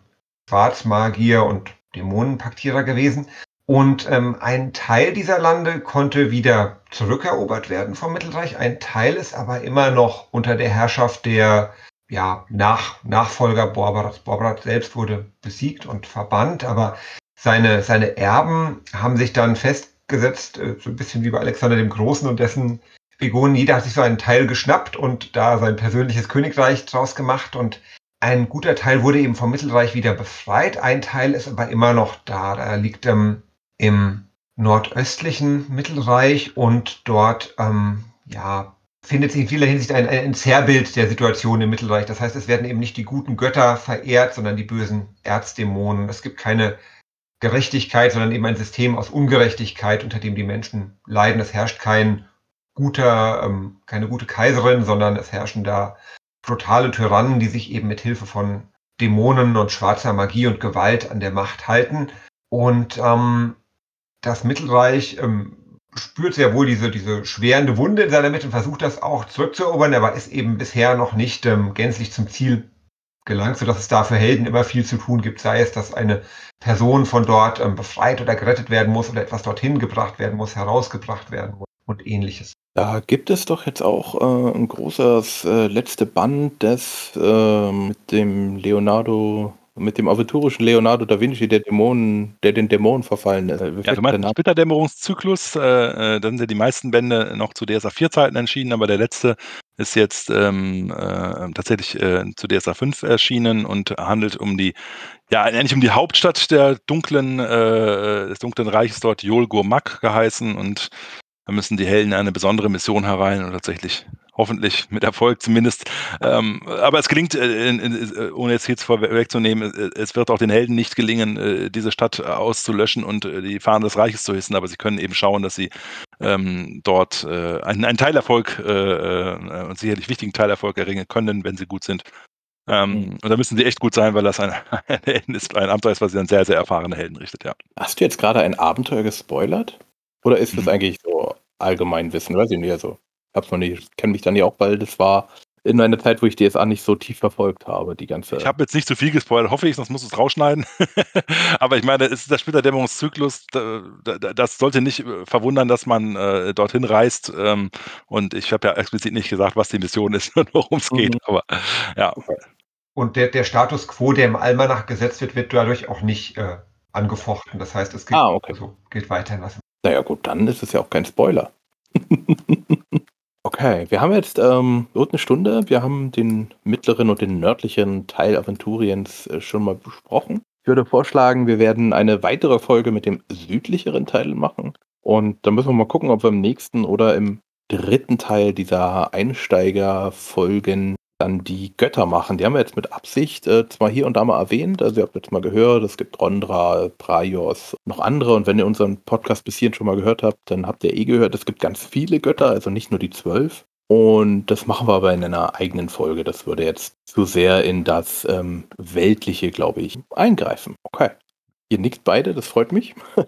Schwarzmagier und Dämonenpaktierer gewesen. Und ähm, ein Teil dieser Lande konnte wieder zurückerobert werden vom Mittelreich. Ein Teil ist aber immer noch unter der Herrschaft der ja, Nach Nachfolger Borberats. Borberat selbst wurde besiegt und verbannt, aber seine, seine Erben haben sich dann festgesetzt, äh, so ein bisschen wie bei Alexander dem Großen und dessen Begonnen. Jeder hat sich so einen Teil geschnappt und da sein persönliches Königreich draus gemacht und ein guter Teil wurde eben vom Mittelreich wieder befreit. Ein Teil ist aber immer noch da. Da liegt ähm, im nordöstlichen Mittelreich und dort ähm, ja, findet sich in vieler Hinsicht ein, ein Zerrbild der Situation im Mittelreich. Das heißt, es werden eben nicht die guten Götter verehrt, sondern die bösen Erzdämonen. Es gibt keine Gerechtigkeit, sondern eben ein System aus Ungerechtigkeit, unter dem die Menschen leiden. Es herrscht kein guter, ähm, keine gute Kaiserin, sondern es herrschen da brutale Tyrannen, die sich eben mit Hilfe von Dämonen und schwarzer Magie und Gewalt an der Macht halten. Und ähm, das Mittelreich ähm, spürt sehr wohl diese, diese schwerende Wunde in seiner Mitte und versucht das auch zurückzuerobern, aber ist eben bisher noch nicht ähm, gänzlich zum Ziel gelangt, sodass es da für Helden immer viel zu tun gibt, sei es, dass eine Person von dort ähm, befreit oder gerettet werden muss oder etwas dorthin gebracht werden muss, herausgebracht werden muss und ähnliches. Da gibt es doch jetzt auch äh, ein großes äh, letzte Band des äh, mit dem Leonardo, mit dem aventurischen Leonardo da Vinci, der Dämonen, der den Dämonen verfallen ist. Äh, Ja, du meinst den Splitterdämmerungszyklus, äh, äh, dann sind ja die meisten Bände noch zu DSA 4 Zeiten erschienen, aber der letzte ist jetzt ähm, äh, tatsächlich äh, zu DSA 5 erschienen und handelt um die, ja, eigentlich um die Hauptstadt der dunklen, äh, des dunklen Reiches dort, Yol Gurmak geheißen und da müssen die Helden eine besondere Mission herein und tatsächlich hoffentlich mit Erfolg zumindest. Ähm, aber es gelingt, äh, in, ohne jetzt jetzt vorwegzunehmen, äh, es wird auch den Helden nicht gelingen, äh, diese Stadt auszulöschen und äh, die Fahnen des Reiches zu hissen, aber sie können eben schauen, dass sie ähm, dort äh, einen, einen Teilerfolg äh, und sicherlich wichtigen Teilerfolg erringen können, wenn sie gut sind. Ähm, Mhm. Und da müssen sie echt gut sein, weil das ein, [LAUGHS] ein, Helden ist, ein Abenteuer ist, was sich an sehr, sehr erfahrene Helden richtet, ja. Hast du jetzt gerade ein Abenteuer gespoilert? Oder ist das Mhm. eigentlich so Allgemeinwissen? Weiß ich nicht. Also, hab's noch nicht. kenne mich dann ja auch, weil das war in einer Zeit, wo ich DSA nicht so tief verfolgt habe, die ganze. Ich habe jetzt nicht zu viel gespoilert, hoffe ich, sonst musst du es rausschneiden. [LAUGHS] Aber ich meine, es ist der da- das sollte nicht äh, verwundern, dass man äh, dorthin reist. Ähm, und ich habe ja explizit nicht gesagt, was die Mission ist [LAUGHS] und worum es Mhm. geht. Aber ja, Und der, der Status quo, der im Almanach gesetzt wird, wird dadurch auch nicht äh, angefochten. Das heißt, es gilt, Ah, okay. also, gilt weiterhin. Was Naja, gut, dann ist es ja auch kein Spoiler. [LAUGHS] okay, wir haben jetzt ähm, rund eine Stunde. Wir haben den mittleren und den nördlichen Teil Aventuriens äh, schon mal besprochen. Ich würde vorschlagen, wir werden eine weitere Folge mit dem südlicheren Teil machen. Und dann müssen wir mal gucken, ob wir im nächsten oder im dritten Teil dieser Einsteigerfolgen dann die Götter machen. Die haben wir jetzt mit Absicht äh, zwar hier und da mal erwähnt, also ihr habt jetzt mal gehört, es gibt Rondra, Praios, noch andere und wenn ihr unseren Podcast bis hierhin schon mal gehört habt, dann habt ihr eh gehört, es gibt ganz viele Götter, also nicht nur die zwölf. Und das machen wir aber in einer eigenen Folge. Das würde jetzt zu sehr in das ähm, Weltliche, glaube ich, eingreifen. Okay. Ihr nickt beide, das freut mich. [LAUGHS]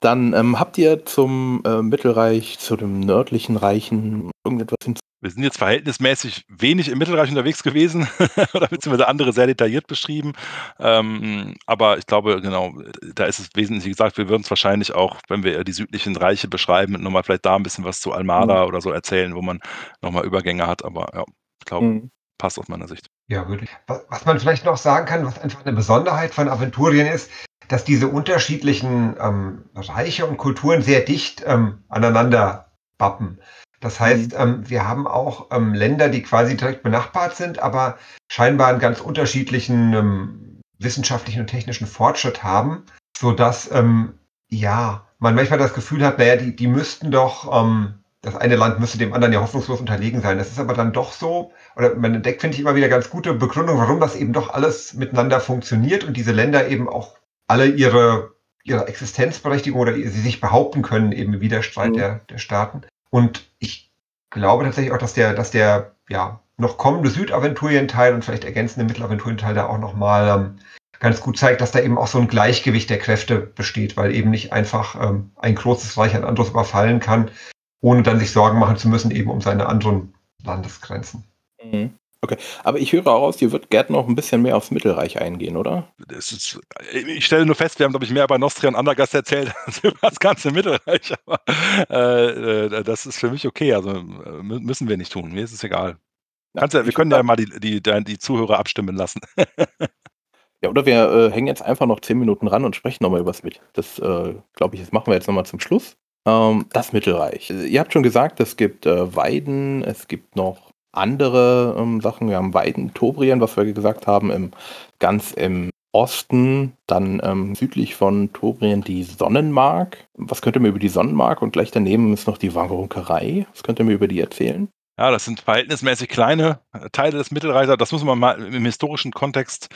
Dann ähm, habt ihr zum äh, Mittelreich, zu dem nördlichen Reichen irgendetwas hinzu? Wir sind jetzt verhältnismäßig wenig im Mittelreich unterwegs gewesen [LAUGHS] oder beziehungsweise andere sehr detailliert beschrieben. Ähm, aber ich glaube, genau, da ist es wesentlich gesagt, wir würden es wahrscheinlich auch, wenn wir die südlichen Reiche beschreiben, nochmal vielleicht da ein bisschen was zu Almada mhm. oder so erzählen, wo man nochmal Übergänge hat. Aber ja, ich glaube, mhm. passt aus meiner Sicht. Ja, wirklich. Was man vielleicht noch sagen kann, was einfach eine Besonderheit von Aventurien ist, dass diese unterschiedlichen ähm, Reiche und Kulturen sehr dicht ähm, aneinander bappen. Das heißt, mhm. ähm, wir haben auch ähm, Länder, die quasi direkt benachbart sind, aber scheinbar einen ganz unterschiedlichen ähm, wissenschaftlichen und technischen Fortschritt haben, sodass ähm, ja man manchmal das Gefühl hat, naja, die, die müssten doch, ähm, das eine Land müsste dem anderen ja hoffnungslos unterlegen sein. Das ist aber dann doch so, oder man entdeckt, finde ich, immer wieder ganz gute Begründung, warum das eben doch alles miteinander funktioniert und diese Länder eben auch alle ihre, ihre Existenzberechtigung oder sie sich behaupten können, eben im Widerstreit mhm. der, der Staaten. Und ich glaube tatsächlich auch, dass der, dass der ja, noch kommende Südaventurien-Teil und vielleicht ergänzende Mittelaventurien-Teil da auch nochmal ähm, ganz gut zeigt, dass da eben auch so ein Gleichgewicht der Kräfte besteht, weil eben nicht einfach ähm, ein großes Reich ein anderes überfallen kann, ohne dann sich Sorgen machen zu müssen, eben um seine anderen Landesgrenzen. Mhm. Okay, aber ich höre auch aus, ihr würdet gerne noch ein bisschen mehr aufs Mittelreich eingehen, oder? Ist, ich stelle nur fest, wir haben, glaube ich, mehr über Nostria und Andergast erzählt [LAUGHS] als über das ganze Mittelreich. Aber äh, äh das ist für mich okay. Also äh, müssen wir nicht tun. Mir ist es egal. Ja, ja, wir können ja mal die, die, die Zuhörer abstimmen lassen. [LAUGHS] ja, oder wir äh, hängen jetzt einfach noch zehn Minuten ran und sprechen nochmal über das mit. Das, äh, glaube ich, das machen wir jetzt nochmal zum Schluss. Ähm, das Mittelreich. Ihr habt schon gesagt, es gibt äh, Weiden, es gibt noch andere ähm, Sachen. Wir haben Weiden, Tobrien, was wir gesagt haben, im, ganz im Osten, dann ähm, südlich von Tobrien die Sonnenmark. Was könnt ihr mir über die Sonnenmark und gleich daneben ist noch die Wangerunkerei. Was könnt ihr mir über die erzählen? Ja, das sind verhältnismäßig kleine Teile des Mittelreichs. Das muss man mal im historischen Kontext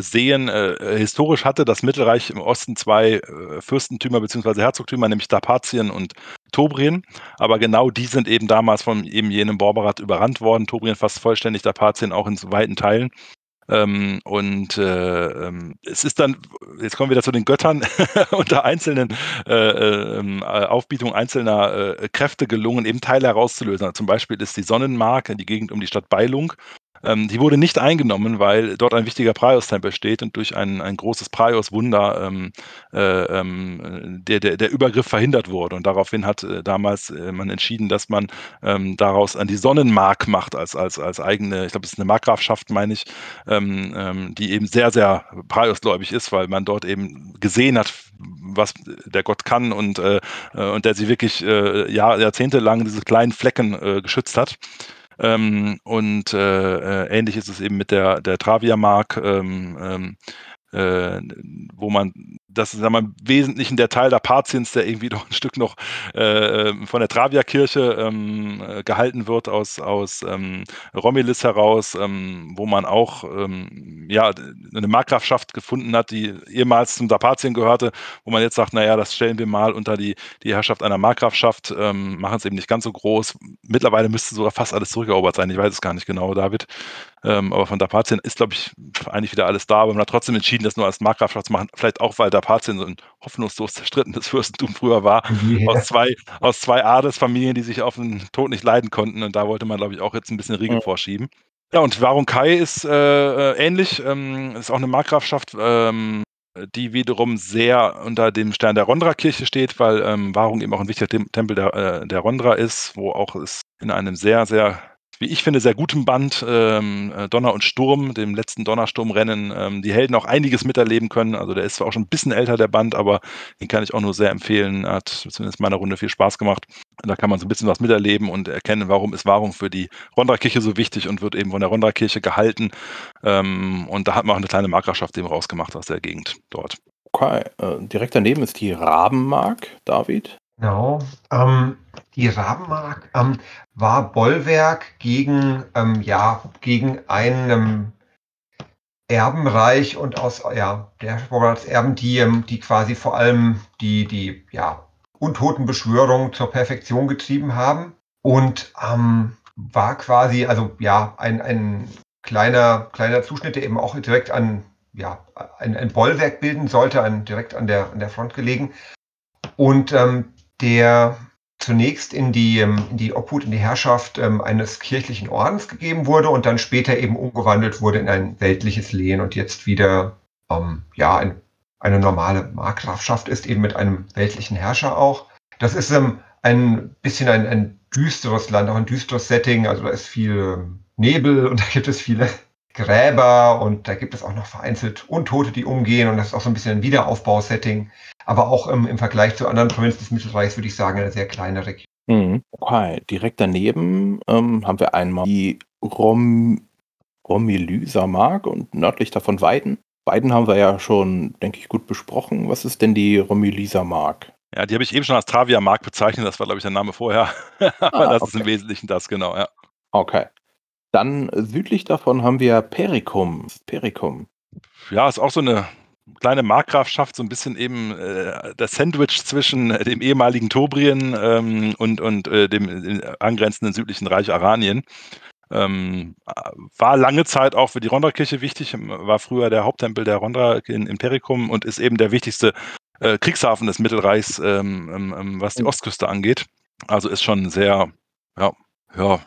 sehen. Äh, historisch hatte das Mittelreich im Osten zwei äh, Fürstentümer bzw. Herzogtümer, nämlich Dapatien und Tobrien. Aber genau die sind eben damals von eben jenem Borberat überrannt worden. Tobrien fast vollständig, Dapatien auch in weiten Teilen. Ähm, und äh, ähm, es ist dann, jetzt kommen wir wieder zu den Göttern, [LAUGHS] unter einzelnen äh, ähm, äh, Aufbietungen einzelner äh, Kräfte gelungen, eben Teile herauszulösen. Zum Beispiel ist die Sonnenmark, die Gegend um die Stadt Beilung, ähm, die wurde nicht eingenommen, weil dort ein wichtiger Praios-Tempel steht und durch ein, ein großes Praios-Wunder ähm, äh, ähm, der, der, der Übergriff verhindert wurde. Und daraufhin hat äh, damals äh, man entschieden, dass man ähm, daraus an die Sonnenmark macht, als, als, als eigene, ich glaube, es ist eine Markgrafschaft, meine ich, ähm, ähm, die eben sehr, sehr Praios-gläubig ist, weil man dort eben gesehen hat, was der Gott kann und, äh, äh und der sie wirklich äh, Jahr, jahrzehntelang diese kleinen Flecken geschützt hat. Ähm, und äh, äh, ähnlich ist es eben mit der, der Travia-Mark. Ähm, ähm, äh, wo man, das ist im Wesentlichen der Teil der Patiens, der irgendwie [LAUGHS] doch ein Stück noch äh, von der Travia-Kirche ähm, äh, gehalten wird aus, aus ähm, Romulus heraus, ähm, wo man auch ähm, ja, eine Markgrafschaft gefunden hat, die ehemals zum Dapatien gehörte, wo man jetzt sagt, naja, das stellen wir mal unter die, die Herrschaft einer Markgrafschaft, ähm, machen es eben nicht ganz so groß. Mittlerweile müsste sogar fast alles zurückerobert sein, ich weiß es gar nicht genau, David. Ähm, aber von Dapatien ist, glaube ich, eigentlich wieder alles da, aber man hat trotzdem entschieden, das nur als Markgrafschaft zu machen. Vielleicht auch, weil Dapatien so ein hoffnungslos zerstrittenes [LAUGHS] Fürstentum früher war. Yeah. Aus, zwei, aus zwei Adelsfamilien, die sich auf den Tod nicht leiden konnten. Und da wollte man, glaube ich, auch jetzt ein bisschen Riegel mhm. vorschieben. Ja, und Warung Kai ist äh, äh, ähnlich. Ähm, ist auch eine Markgrafschaft. Ähm, die wiederum sehr unter dem Stern der Rondra-Kirche steht, weil ähm, Warung eben auch ein wichtiger Tempel der, äh, der Rondra ist, wo auch es in einem sehr, sehr wie ich finde, sehr gutem Band, ähm, äh, Donner und Sturm, dem letzten Donnersturmrennen, ähm, die Helden auch einiges miterleben können. Also der ist zwar auch schon ein bisschen älter, der Band, aber den kann ich auch nur sehr empfehlen. Hat zumindest meiner Runde viel Spaß gemacht. Da kann man so ein bisschen was miterleben und erkennen, warum ist Wahrung für die Rondra-Kirche so wichtig und wird eben von der Rondra-Kirche gehalten. Ähm, und da hat man auch eine kleine Markgrafschaft eben rausgemacht aus der Gegend dort. Okay, äh, direkt daneben ist die Rabenmark, David. Genau. Ähm, Die Rabenmark ähm, war Bollwerk gegen, ähm, ja, gegen ein ähm, Erbenreich und aus ja, der Erben, die, ähm, die quasi vor allem die, die ja, Untotenbeschwörung zur Perfektion getrieben haben und ähm, war quasi, also ja, ein, ein kleiner, kleiner Zuschnitt, der eben auch direkt an, ja, ein, ein Bollwerk bilden sollte, ein, direkt an der, an der Front gelegen. Und ähm, der zunächst in die, ähm, in die Obhut, in die Herrschaft ähm, eines kirchlichen Ordens gegeben wurde und dann später eben umgewandelt wurde in ein weltliches Lehen und jetzt wieder ähm, ja, ein, eine normale Markgrafschaft ist, eben mit einem weltlichen Herrscher auch. Das ist ähm, ein bisschen ein, ein düsteres Land, auch ein düsteres Setting. Also da ist viel ähm, Nebel und [LAUGHS] da gibt es viele Gräber und da gibt es auch noch vereinzelt Untote, die umgehen und das ist auch so ein bisschen ein Wiederaufbausetting. Aber auch im, im Vergleich zu anderen Provinzen des Mittelreichs würde ich sagen, eine sehr kleine Region. Mhm. Okay, direkt daneben ähm, haben wir einmal die Rom Romelyser Mark und nördlich davon Weiden. Weiden haben wir ja schon, denke ich, gut besprochen. Was ist denn die Romelyser Mark? Ja, die habe ich eben schon als Travia Mark bezeichnet. Das war, glaube ich, der Name vorher. [LAUGHS] Aber ah, das okay. ist im Wesentlichen das, genau, ja. Okay. Dann südlich davon haben wir Pericum. Pericum. Ja, ist auch so eine kleine Markgrafschaft, so ein bisschen eben äh, das Sandwich zwischen dem ehemaligen Tobrien ähm, und, und äh, dem äh, angrenzenden südlichen Reich Aranien. Ähm, war lange Zeit auch für die Rondra-Kirche wichtig, war früher der Haupttempel der Rondra in, in Pericum und ist eben der wichtigste äh, Kriegshafen des Mittelreichs, ähm, ähm, ähm was die mhm. Ostküste angeht. Also ist schon sehr, ja, ja,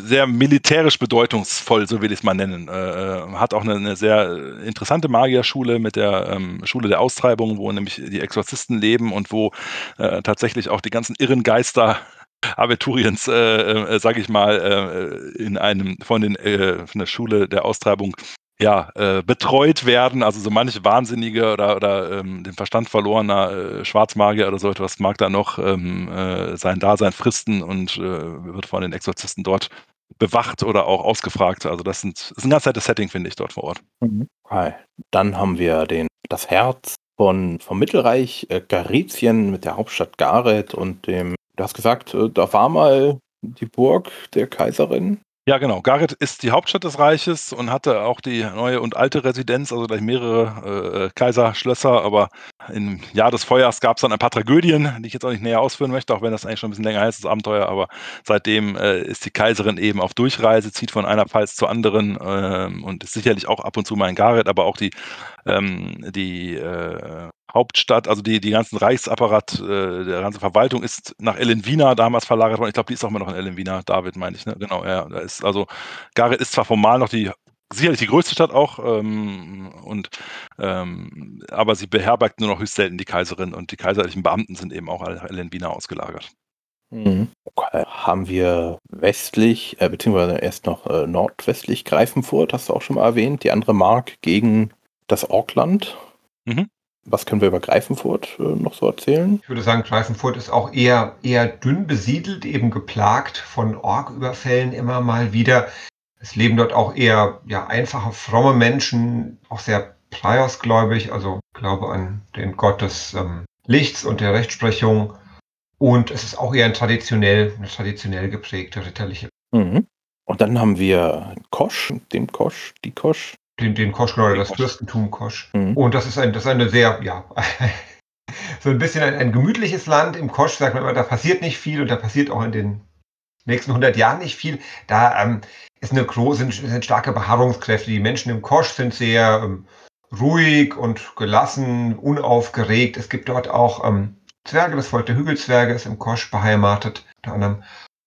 sehr militärisch bedeutungsvoll, so will ich es mal nennen. Äh, äh, hat auch eine, eine, sehr interessante Magierschule mit der ähm, Schule der Austreibung, wo nämlich die Exorzisten leben und wo äh, tatsächlich auch die ganzen irren Geister [LAUGHS] Aventuriens, äh, äh, sage ich mal, äh, in einem von den äh, von der Schule der Austreibung ja, äh, betreut werden. Also so manche Wahnsinnige oder, oder ähm, den Verstand verlorener äh, Schwarzmagier oder so etwas mag da noch ähm, äh, sein Dasein fristen und äh, wird von den Exorzisten dort bewacht oder auch ausgefragt. Also das, sind, das ist ein ganz nettes Setting, finde ich, dort vor Ort. Mhm. Okay. Dann haben wir den, das Herz von, vom Mittelreich, äh, Garizien mit der Hauptstadt Gareth und dem, du hast gesagt, äh, da war mal die Burg der Kaiserin. Ja, genau. Gareth ist die Hauptstadt des Reiches und hatte auch die neue und alte Residenz, also gleich mehrere äh, Kaiserschlösser. Aber im Jahr des Feuers gab es dann ein paar Tragödien, die ich jetzt auch nicht näher ausführen möchte, auch wenn das eigentlich schon ein bisschen länger heißt, das Abenteuer. Aber seitdem äh, ist die Kaiserin eben auf Durchreise, zieht von einer Pfalz zur anderen äh, und ist sicherlich auch ab und zu mal in Gareth, aber auch die, ähm, die äh, Hauptstadt, also die, die ganzen Reichsapparat, äh, der ganze Verwaltung ist nach Ellenwina damals verlagert worden. Ich glaube, die ist auch immer noch in Ellenwina, David meine ich. Ne? Genau, ja. Da ist, also Gareth ist zwar formal noch die sicherlich die größte Stadt auch, ähm, und, ähm, aber sie beherbergt nur noch höchst selten die Kaiserin und die kaiserlichen Beamten sind eben auch alle in Wiener ausgelagert. Mhm. Okay. Haben wir westlich, äh, beziehungsweise erst noch äh, nordwestlich Greifenfurt, hast du auch schon mal erwähnt, die andere Mark gegen das Orkland. Mhm. Was können wir über Greifenfurt äh, noch so erzählen? Ich würde sagen, Greifenfurt ist auch eher, eher dünn besiedelt, eben geplagt von Orküberfällen immer mal wieder. Es leben dort auch eher ja, einfache, fromme Menschen, auch sehr praiosgläubig, also glaube an den Gott des ähm, Lichts und der Rechtsprechung. Und es ist auch eher ein traditionell, eine traditionell geprägte ritterliche. Mhm. Und dann haben wir Kosch, den Kosch, die Kosch den, den Kosch, oder das Fürstentum Kosch. Mhm. Und das ist, ein, das ist eine sehr, ja, [LAUGHS] so ein bisschen ein, ein, gemütliches Land. Im Kosch sagt man immer, da passiert nicht viel und da passiert auch in den nächsten 100 Jahren nicht viel. Da ähm, ist eine große, sind, sind, starke Beharrungskräfte. Die Menschen im Kosch sind sehr ähm, ruhig und gelassen, unaufgeregt. Es gibt dort auch ähm, Zwerge, das Volk der Hügelzwerge ist im Kosch beheimatet, unter anderem.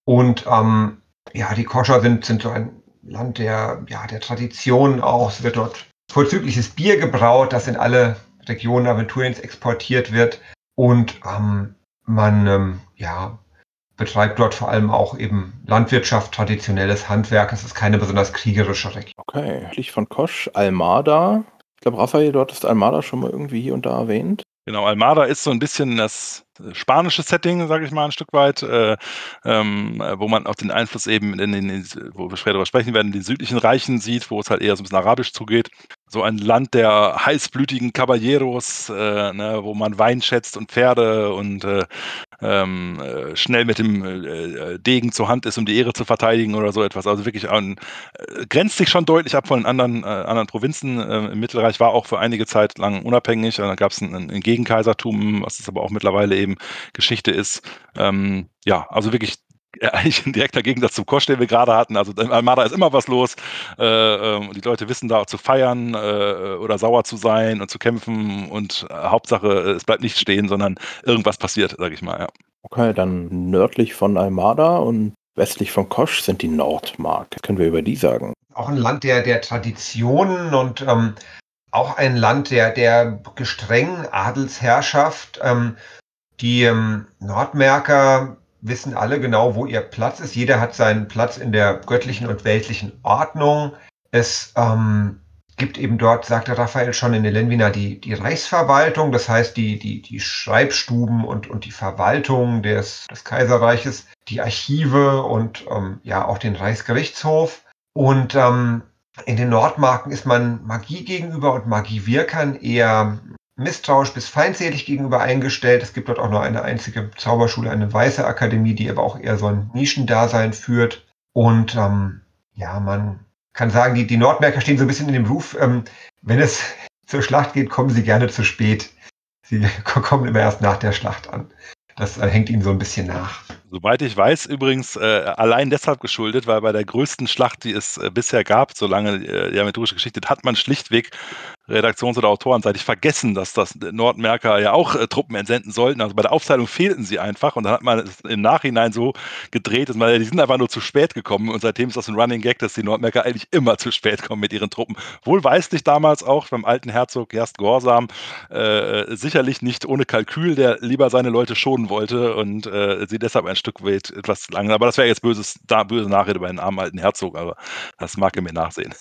Und ähm, ja, die Koscher sind, sind so ein Land der, ja, der Tradition auch. Es wird dort vorzügliches Bier gebraut, das in alle Regionen Aventuriens exportiert wird. Und ähm, man ähm, ja, betreibt dort vor allem auch eben Landwirtschaft, traditionelles Handwerk. Es ist keine besonders kriegerische Region. Okay, ich von Kosch, Almada. Ich glaube, Raphael, dort ist Almada schon mal irgendwie hier und da erwähnt. Genau, Almada ist so ein bisschen das spanische Setting, sage ich mal, ein Stück weit, äh, ähm, wo man auch den Einfluss eben in den, wo wir später darüber sprechen werden, in den südlichen Reichen sieht, wo es halt eher so ein bisschen arabisch zugeht. So ein Land der heißblütigen Caballeros, äh, ne, wo man Wein schätzt und Pferde und äh, ähm, äh, schnell mit dem äh, Degen zur Hand ist, um die Ehre zu verteidigen oder so etwas. Also wirklich an, äh, grenzt sich schon deutlich ab von anderen, äh, anderen Provinzen. im Mittelreich war auch für einige Zeit lang unabhängig. Da gab es ein, ein, Gegenkaisertum, was es aber auch mittlerweile eben Geschichte ist. Ähm, ja, also wirklich eigentlich ein direkter Gegensatz zum Kosch, den wir gerade hatten. Also in Almada ist immer was los. Äh, ähm, die Leute wissen da zu feiern äh, oder sauer zu sein und zu kämpfen. Und äh, Hauptsache, es bleibt nicht stehen, sondern irgendwas passiert, sage ich mal. Ja. Okay, dann nördlich von Almada und westlich von Kosch sind die Nordmark. Was können wir über die sagen? Auch ein Land der, der Traditionen und ähm, auch ein Land der, der gestrengen Adelsherrschaft. Ähm, die ähm, Nordmärker wissen alle genau, wo ihr Platz ist. Jeder hat seinen Platz in der göttlichen und weltlichen Ordnung. Es ähm, gibt eben dort, sagte Raphael schon in Elenvina, die, die Reichsverwaltung, das heißt die, die, die Schreibstuben und, und die Verwaltung des, des Kaiserreiches, die Archive und ähm, ja auch den Reichsgerichtshof. Und ähm, in den Nordmarken ist man Magie gegenüber und Magiewirkern eher misstrauisch bis feindselig gegenüber eingestellt. Es gibt dort auch nur eine einzige Zauberschule, eine weiße Akademie, die aber auch eher so ein Nischendasein führt. Und ähm, ja, man kann sagen, die, die Nordmärker stehen so ein bisschen in dem Ruf, ähm, wenn es [LAUGHS] zur Schlacht geht, kommen sie gerne zu spät. Sie [LAUGHS] kommen immer erst nach der Schlacht an. Das äh, hängt ihnen so ein bisschen nach. Soweit ich weiß, übrigens äh, allein deshalb geschuldet, weil bei der größten Schlacht, die es äh, bisher gab, solange äh, die aventurische Geschichte, hat man schlichtweg redaktions- oder autorenseitig vergessen, dass das Nordmerker ja auch äh, Truppen entsenden sollten. Also bei der Aufteilung fehlten sie einfach und dann hat man es im Nachhinein so gedreht, dass man, die sind einfach nur zu spät gekommen und seitdem ist das ein Running Gag, dass die Nordmerker eigentlich immer zu spät kommen mit ihren Truppen. Wohlweislich damals auch beim alten Herzog Gerst Gorsam, äh, sicherlich nicht ohne Kalkül, der lieber seine Leute schonen wollte und äh, sie deshalb ein Stück weit etwas lang. Aber das wäre jetzt böses, da, böse Nachrede bei einem armen alten Herzog, aber das mag er mir nachsehen.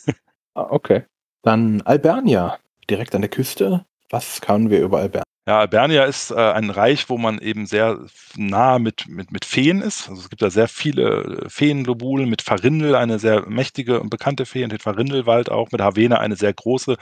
Ah, okay. Dann Albernia, direkt an der Küste. Was können wir über Albernia? Ja, Albernia ist äh, ein Reich, wo man eben sehr nah mit, mit, mit Feen ist. Also es gibt da sehr viele Feenlobulen, mit Farindel, eine sehr mächtige und bekannte Fee, und den Farindelwald auch, mit Havena eine sehr große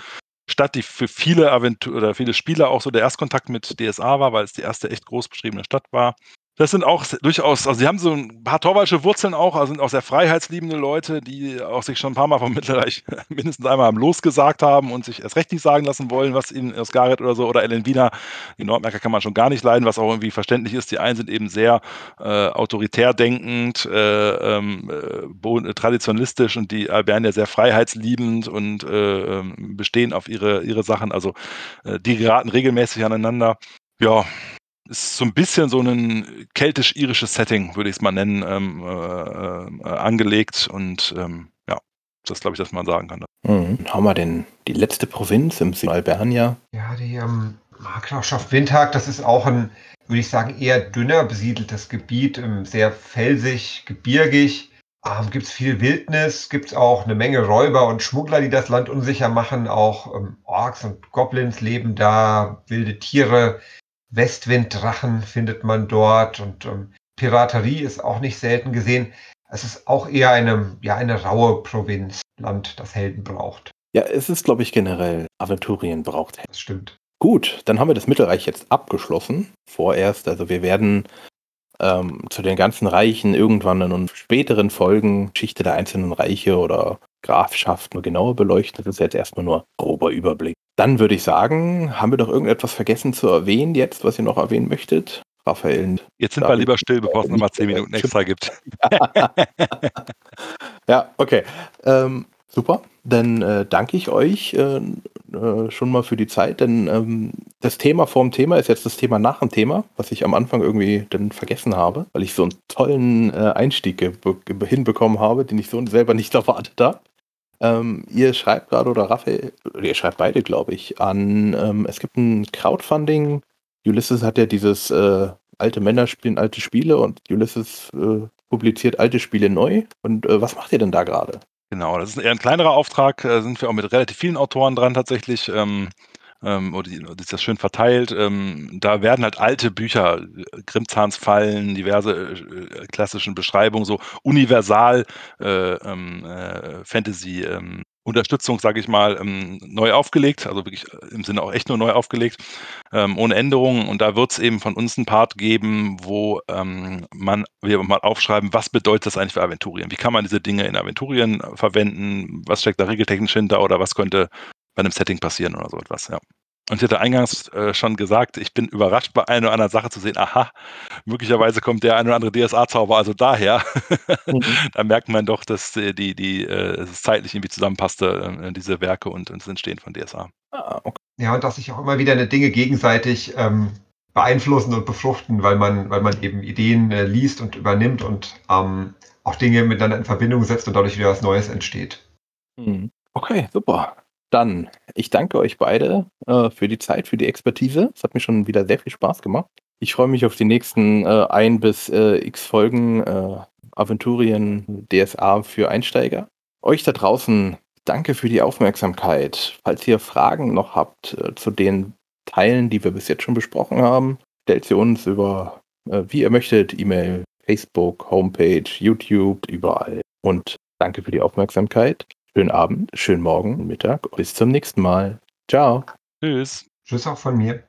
Stadt, die für viele Aventur oder viele Spieler auch so der Erstkontakt mit DSA war, weil es die erste echt groß beschriebene Stadt war. Das sind auch durchaus, also sie haben so ein paar Torwaldsche Wurzeln auch, also sind auch sehr freiheitsliebende Leute, die auch sich schon ein paar Mal vom Mittelreich [LAUGHS] mindestens einmal am Los gesagt haben und sich erst recht nicht sagen lassen wollen, was ihnen aus Gareth oder so oder Ellen Wiener, die Nordmerker kann man schon gar nicht leiden, was auch irgendwie verständlich ist. Die einen sind eben sehr äh, autoritär denkend, äh, ähm, äh, traditionalistisch und die Albernier sehr freiheitsliebend und äh, ähm, bestehen auf ihre, ihre Sachen. Also äh, die geraten regelmäßig aneinander. Ja, ist so ein bisschen so ein keltisch-irisches Setting, würde ich es mal nennen, ähm, äh, äh, angelegt. Und ähm, ja, das glaube ich, dass man sagen kann. Mhm. Haben wir denn die letzte Provinz im Süden Albernia? Ja, die ähm, Markgrafschaft Windhag, das ist auch ein, würde ich sagen, eher dünner besiedeltes Gebiet, ähm, sehr felsig, gebirgig. Ähm, gibt es viel Wildnis, gibt es auch eine Menge Räuber und Schmuggler, die das Land unsicher machen. Auch ähm, Orks und Goblins leben da, wilde Tiere. Westwinddrachen findet man dort und ähm, Piraterie ist auch nicht selten gesehen. Es ist auch eher eine, ja, eine raue Provinz, Land, das Helden braucht. Ja, es ist, glaube ich, generell Aventurien braucht Helden. Das stimmt. Gut, dann haben wir das Mittelreich jetzt abgeschlossen. Vorerst, also wir werden ähm, zu den ganzen Reichen irgendwann in späteren Folgen Geschichte der einzelnen Reiche oder Grafschaften genauer beleuchten. Das ist jetzt erstmal nur grober Überblick. Dann würde ich sagen, haben wir doch irgendetwas vergessen zu erwähnen jetzt, was ihr noch erwähnen möchtet? Raphael. Jetzt sind wir lieber still, bevor es nochmal zehn Minuten extra gibt. [LAUGHS] ja, okay. Ähm, super. Dann äh, danke ich euch äh, äh, schon mal für die Zeit, denn ähm, das Thema vorm Thema ist jetzt das Thema nach dem Thema, was ich am Anfang irgendwie dann vergessen habe, weil ich so einen tollen äh, Einstieg hinbekommen habe, den ich so selber nicht [LAUGHS] erwartet habe. Ähm, ihr schreibt gerade, oder Raphael, ihr schreibt beide, glaube ich, an, ähm, es gibt ein Crowdfunding. Ulysses hat ja dieses äh, alte Männer spielen alte Spiele und Ulysses äh, publiziert alte Spiele neu. Und äh, was macht ihr denn da gerade? Genau, das ist eher ein kleinerer Auftrag, da sind wir auch mit relativ vielen Autoren dran tatsächlich. Ähm, ähm, oder die, ist das schön verteilt. Ähm, da werden halt alte Bücher, äh, Grimmzahns Fallen, diverse äh, klassischen Beschreibungen, so universal äh, ähm, äh, Fantasy ähm, Unterstützung, sage ich mal, ähm, neu aufgelegt, also wirklich äh, im Sinne auch echt nur neu aufgelegt, ohne Änderungen. Und da wird es eben von uns einen Part geben, wo man, wir mal aufschreiben, was bedeutet das eigentlich für Aventurien? Wie kann man diese Dinge in Aventurien verwenden? Was steckt da regeltechnisch hinter oder was könnte bei einem Setting passieren oder so etwas, ja. Und ich hatte eingangs äh, schon gesagt, ich bin überrascht bei einer oder anderen Sache zu sehen, aha, möglicherweise kommt der eine oder andere DSA-Zauber also daher. Mhm. [LAUGHS] da merkt man doch, dass äh, die, die, äh, es zeitlich irgendwie zusammenpasste, äh, diese Werke und, und, das Entstehen von DSA. Ah, okay. Ja, und dass sich auch immer wieder eine Dinge gegenseitig ähm, beeinflussen und befruchten, weil man, weil man eben Ideen äh, liest und übernimmt und ähm, auch Dinge miteinander in Verbindung setzt und dadurch wieder was Neues entsteht. Mhm. Okay, super. Dann, ich danke euch beide äh, für die Zeit, für die Expertise. Es hat mir schon wieder sehr viel Spaß gemacht. Ich freue mich auf die nächsten äh, ein bis äh, x Folgen äh, Aventurien DSA für Einsteiger. Euch da draußen, danke für die Aufmerksamkeit. Falls ihr Fragen noch habt äh, zu den Teilen, die wir bis jetzt schon besprochen haben, stellt sie uns über, äh, wie ihr möchtet, E-Mail, Facebook, Homepage, YouTube, überall. Und danke für die Aufmerksamkeit. Schönen Abend, schönen Morgen, Mittag. Bis zum nächsten Mal. Ciao. Tschüss. Tschüss auch von mir.